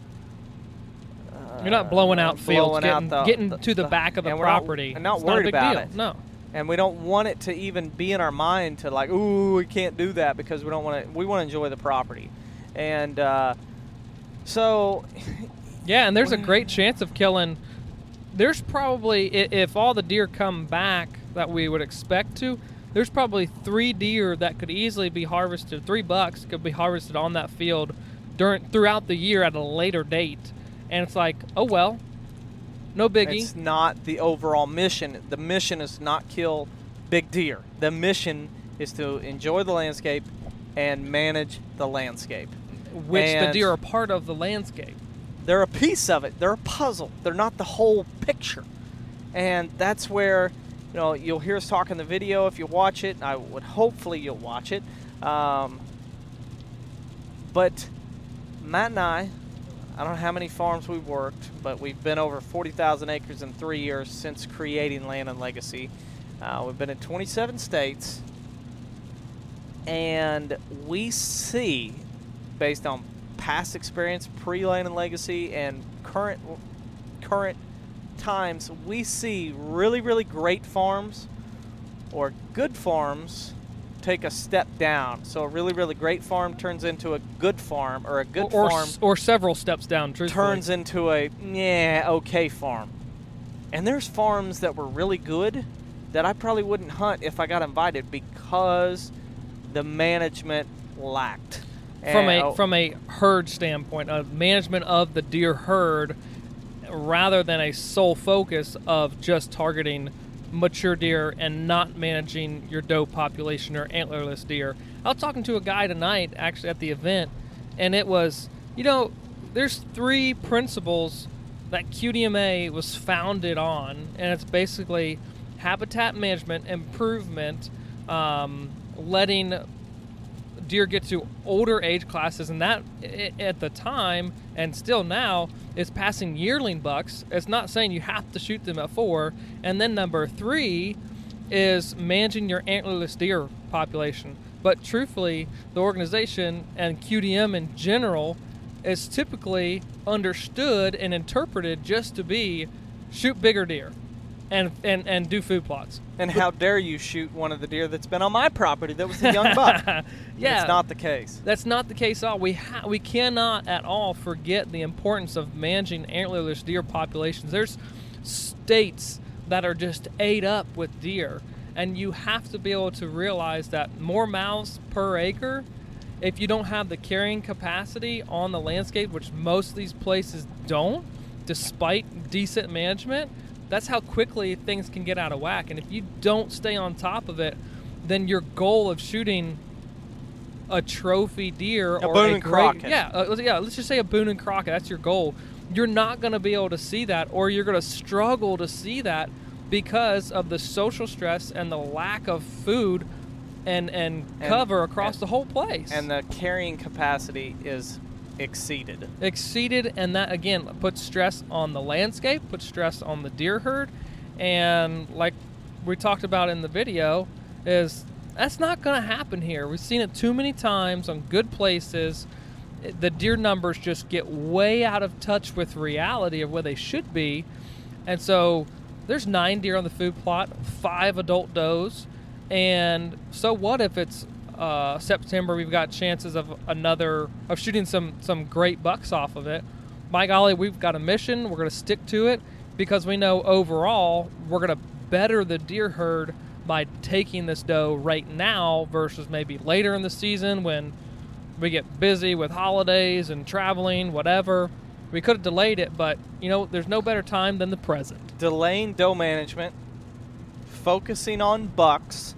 You're not blowing out fields, blowing out getting, the- getting the- to the, back of the we're not- property. and not It's worried a big about deal. it. No. And we don't want it to even be in our mind to like, ooh, we can't do that because we don't want to. We want to enjoy the property, and uh, so Yeah, and there's a great chance of killing. There's probably if all the deer come back that we would expect to. There's probably three deer that could easily be harvested. Three bucks could be harvested on that field during throughout the year at a later date, and it's like, oh well, no biggie. it's not the overall mission. The mission is not kill big deer. The mission is to enjoy the landscape and manage the landscape. which the deer are part of the landscape. they're a piece of it. They're a puzzle. They're not the whole picture. And that's where, you know, you'll hear us talk in the video if you watch it. I would hopefully you'll watch it. Um, but Matt and I, I don't know how many farms we've worked, but we've been over 40,000 acres in three years since creating Land and Legacy. Uh, we've been in 27 states, and we see, based on past experience, pre-Land and Legacy, and current current times, we see really, really great farms or good farms take a step down. So a really, really great farm turns into a good farm, or a good or, or, farm s- or several steps down. Truthfully. turns into a yeah okay farm. And there's farms that were really good that I probably wouldn't hunt if I got invited because the management lacked. from And- a oh, from a herd standpoint, a management of the deer herd, rather than a sole focus of just targeting mature deer and not managing your doe population or antlerless deer. I was talking to a guy tonight, actually at the event, and it was, you know, there's three principles that QDMA was founded on, and it's basically habitat management, improvement, um, letting deer get to older age classes, and that at the time and still now is passing yearling bucks. It's not saying you have to shoot them at four. And then number three is managing your antlerless deer population. But truthfully, the organization and QDM in general is typically understood and interpreted just to be shoot bigger deer and, and, and do food plots. and how dare you shoot one of the deer that's been on my property that was a young buck? Yeah. It's not the case. That's not the case at all. We ha- we cannot at all forget the importance of managing antlerless deer populations. There's states that are just ate up with deer, and you have to be able to realize that more mouths per acre. If you don't have the carrying capacity on the landscape, which most of these places don't, despite decent management, that's how quickly things can get out of whack. And if you don't stay on top of it, then your goal of shooting a trophy deer A or Boone a and great, yeah, uh, let's- yeah, let's just say a Boone and Crockett. That's your goal. You're not going to be able to see that, or you're going to struggle to see that because of the social stress and the lack of food and and, And- cover across and- the whole place. And the carrying capacity is exceeded. exceeded, and that again puts stress on the landscape, puts stress on the deer herd, and like we talked about in the video, is that's not going to happen here. We've seen it too many times on good places. The deer numbers just get way out of touch with reality of where they should be, and so there's nine deer on the food plot, five adult does, and so what if it's uh, September? We've got chances of another of shooting some some great bucks off of it. By golly, we've got a mission. We're going to stick to it, because we know overall we're going to better the deer herd by taking this doe right now versus maybe later in the season when we get busy with holidays and traveling, whatever. We could have delayed it, but you know, there's no better time than the present. Delaying doe management, focusing on bucks,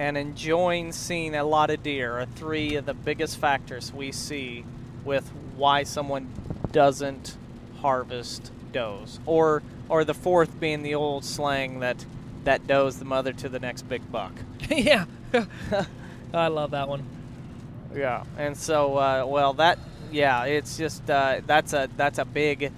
and enjoying seeing a lot of deer are three of the biggest factors we see with why someone doesn't harvest does. Or or the fourth being the old slang that that doe's the mother to the next big buck. yeah. I love that one. Yeah, and so uh, well that yeah, it's just uh, that's a that's a big.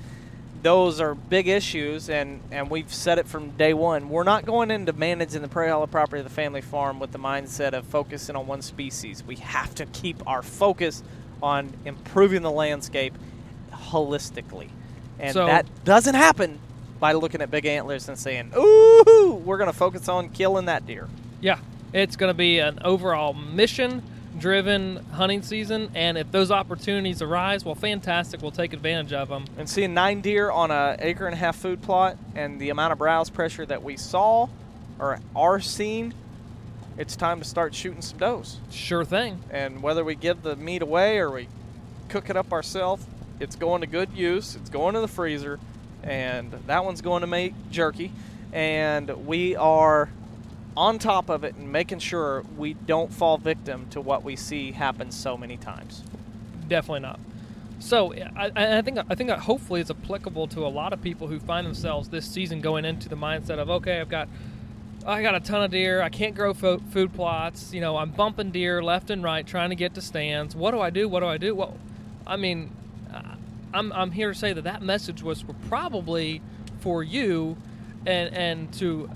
Those are big issues, and, and we've said it from day one. We're not going into managing the prairie hollow property of the family farm with the mindset of focusing on one species. We have to keep our focus on improving the landscape holistically, and So- that doesn't happen by looking at big antlers and saying, "Ooh, we're going to focus on killing that deer." Yeah, it's going to be an overall mission driven hunting season, and if those opportunities arise, well, fantastic. We'll take advantage of them. and seeing nine deer on a acre and a half food plot and the amount of browse pressure that we saw or are seeing, it's time to start shooting some does. Sure thing. And whether we give the meat away or we cook it up ourselves, it's going to good use. It's going to the freezer, and that one's going to make jerky. And we are on top of it and making sure we don't fall victim to what we see happen so many times. Definitely not. So I, I think I think that hopefully it's applicable to a lot of people who find themselves this season going into the mindset of okay, I've got I got a ton of deer. I can't grow fo- food plots. You know, I'm bumping deer left and right, trying to get to stands. What do I do? What do I do? Well, I mean, I'm I'm here to say that that message was probably for you, and and to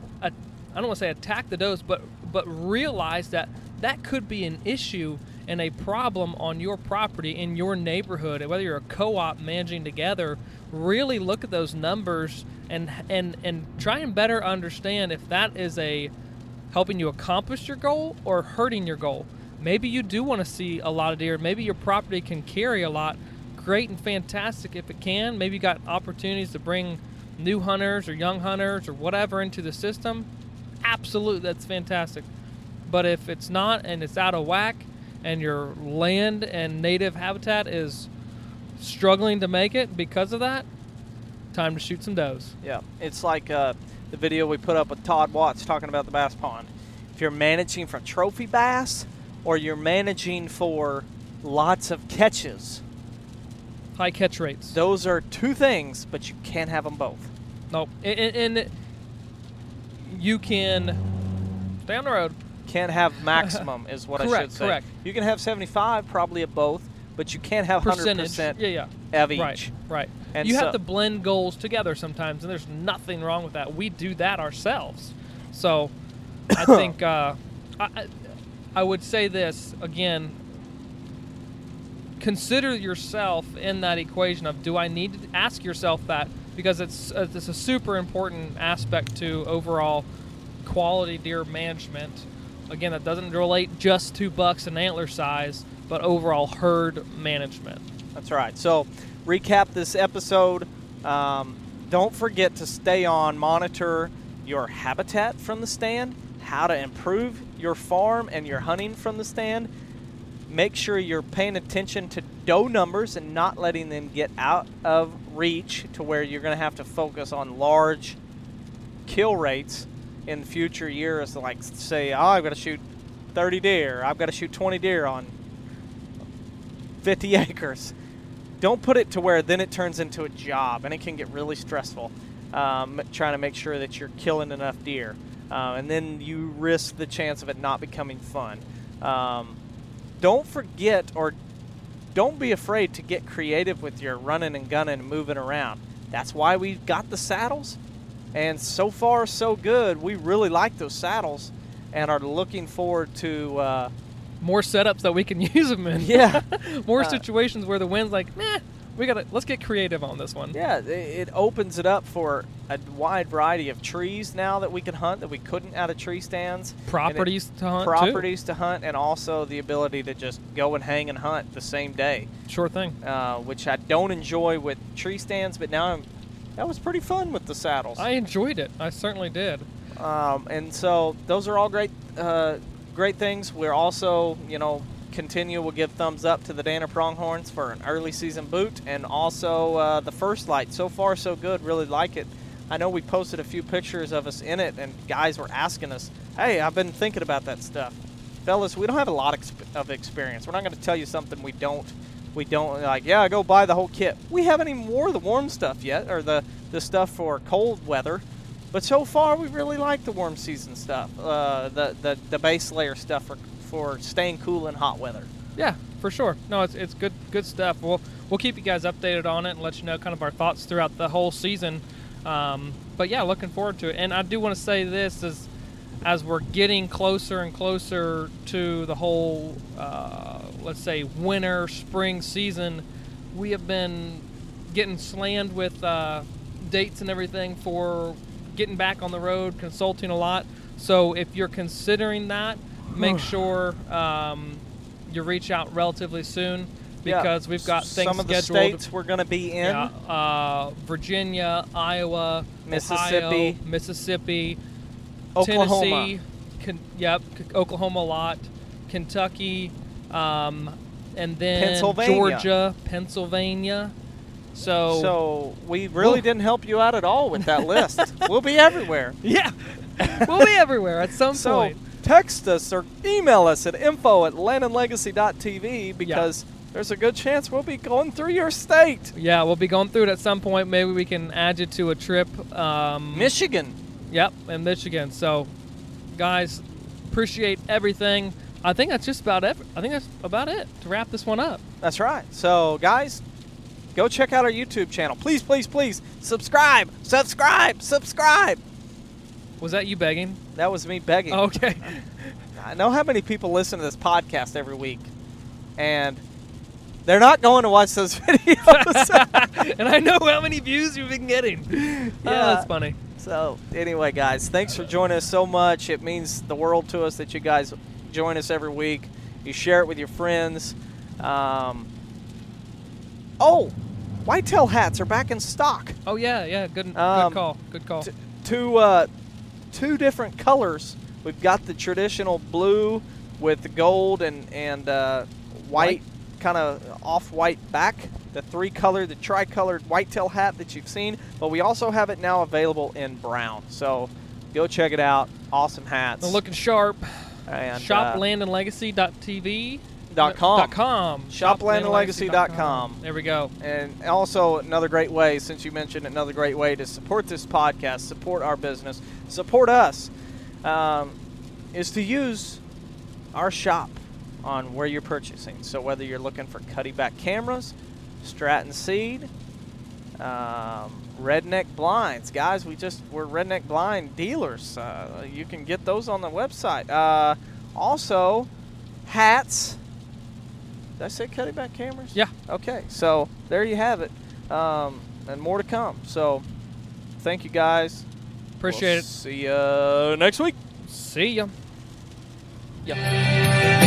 I don't want to say attack the dose, but but realize that that could be an issue and a problem on your property in your neighborhood, whether you're a co-op managing together. Really look at those numbers and and and try and better understand if that is a helping you accomplish your goal or hurting your goal. Maybe you do want to see a lot of deer. Maybe your property can carry a lot. Great and fantastic if it can. Maybe you got opportunities to bring new hunters or young hunters or whatever into the system. Absolutely, that's fantastic. But if it's not and it's out of whack and your land and native habitat is struggling to make it because of that, time to shoot some does. Yeah, it's like uh, the video we put up with Todd Watts talking about the bass pond. If you're managing for trophy bass or you're managing for lots of catches, High catch rates. those are two things, but you can't have them both. Nope. And, and, and you can stay on the road. Can't have maximum is what I should say. correct. You can have 75 probably of both, but you can't have Percentage. 100% Yeah, yeah. of each. Right, right. And you so- have to blend goals together sometimes, and there's nothing wrong with that. We do that ourselves. So I think uh, I, I- I would say this again consider yourself in that equation of do I need to ask yourself that because it's uh, it's a super important aspect to overall quality deer management. Again, that doesn't relate just to bucks and antler size, but overall herd management. That's right. So, recap this episode. Um, don't forget to stay on, monitor your habitat from the stand, how to improve your farm and your hunting from the stand. Make sure you're paying attention to doe numbers and not letting them get out of reach to where you're going to have to focus on large kill rates in future years. Like, say, oh, I've got to shoot 30 deer, I've got to shoot 20 deer on 50 acres. Don't put it to where then it turns into a job and it can get really stressful um, trying to make sure that you're killing enough deer. Uh, and then you risk the chance of it not becoming fun. Um, don't forget or don't be afraid to get creative with your running and gunning and moving around. That's why we've got the saddles. And so far, so good. We really like those saddles and are looking forward to. Uh, more setups that we can use them in. Yeah. more Uh, situations where the wind's like, nah, we gotta let's get creative on this one. Yeah, it, opens it up for a wide variety of trees now that we can hunt that we couldn't out of tree stands. And it- Properties to hunt too. properties to hunt, and also the ability to just go and hang and hunt the same day, Sure thing. uh, which I don't enjoy with tree stands. But now I'm that was pretty fun with the saddles. I enjoyed it. I certainly did. Um, and so those are all great, uh, great things. We're also, you know, continue. We'll give thumbs up to the Danner Pronghorns for an early season boot, and also uh, the First Lite. So far, so good. Really like it. I know we posted a few pictures of us in it, and guys were asking us, "Hey, I've been thinking about that stuff." Fellas, we don't have a lot of experience. We're not going to tell you something we don't. We don't like. Yeah, go buy the whole kit. We haven't even wore the warm stuff yet, or the the stuff for cold weather. But so far, we really like the warm season stuff, uh, the, the the base layer stuff for for staying cool in hot weather. Yeah, for sure. No, it's, it's good good stuff. We'll we'll keep you guys updated on it and let you know kind of our thoughts throughout the whole season. Um, but yeah, looking forward to it. And I do want to say this as as we're getting closer and closer to the whole, uh, let's say, winter spring season, we have been getting slammed with uh, dates and everything for getting back on the road, consulting a lot. So if you're considering that, make sure um, you reach out relatively soon because yeah. we've got things some of scheduled. the states we're going to be in: yeah, uh, Virginia, Iowa, Mississippi, Ohio, Mississippi, Oklahoma. Tennessee. Con- yep, Oklahoma a lot, Kentucky, um, and then Pennsylvania. Georgia, Pennsylvania. So, so we really didn't help you out at all with that list. we'll be everywhere. Yeah, we'll be everywhere at some so, point text us or email us at info at landandlegacy.tv because yeah. there's a good chance we'll be going through your state. Yeah, we'll be going through it at some point. Maybe we can add you to a trip. Um, Michigan. Yep, in Michigan. So, guys, appreciate everything. I think that's just about it. I think that's about it to wrap this one up. That's right. So, guys, go check out our YouTube channel. Please, please, please subscribe, subscribe, subscribe. Was that you begging? That was me begging. Okay. I know how many people listen to this podcast every week, and they're not going to watch those videos. and I know how many views you've been getting. Yeah, oh, that's funny. So, anyway, guys, thanks for joining us so much. It means the world to us that you guys join us every week. You share it with your friends. Um, oh, whitetail hats are back in stock. Oh yeah, yeah, good, good um, call, good call. T- two uh, two different colors. We've got the traditional blue with the gold and and uh, white, white. kind of off-white back. The three-color, the tri-colored whitetail hat that you've seen, but we also have it now available in brown. So go check it out. Awesome hats. They're looking sharp. And shoplandandlegacy.tv. Dot com. Dot com. Shoplandandlegacy.com. There we go. And also another great way, since you mentioned another great way to support this podcast, support our business, support us, um, is to use our shop on where you're purchasing. So whether you're looking for Cuddeback cameras, Stratton seed, um, redneck blinds, guys, we just we're redneck blind dealers. Uh, you can get those on the website. Uh, also, hats did I say Cuddeback cameras? Yeah. Okay, so there you have it, um, and more to come. So, thank you guys. Appreciate we'll it. See you next week. See ya. Yeah.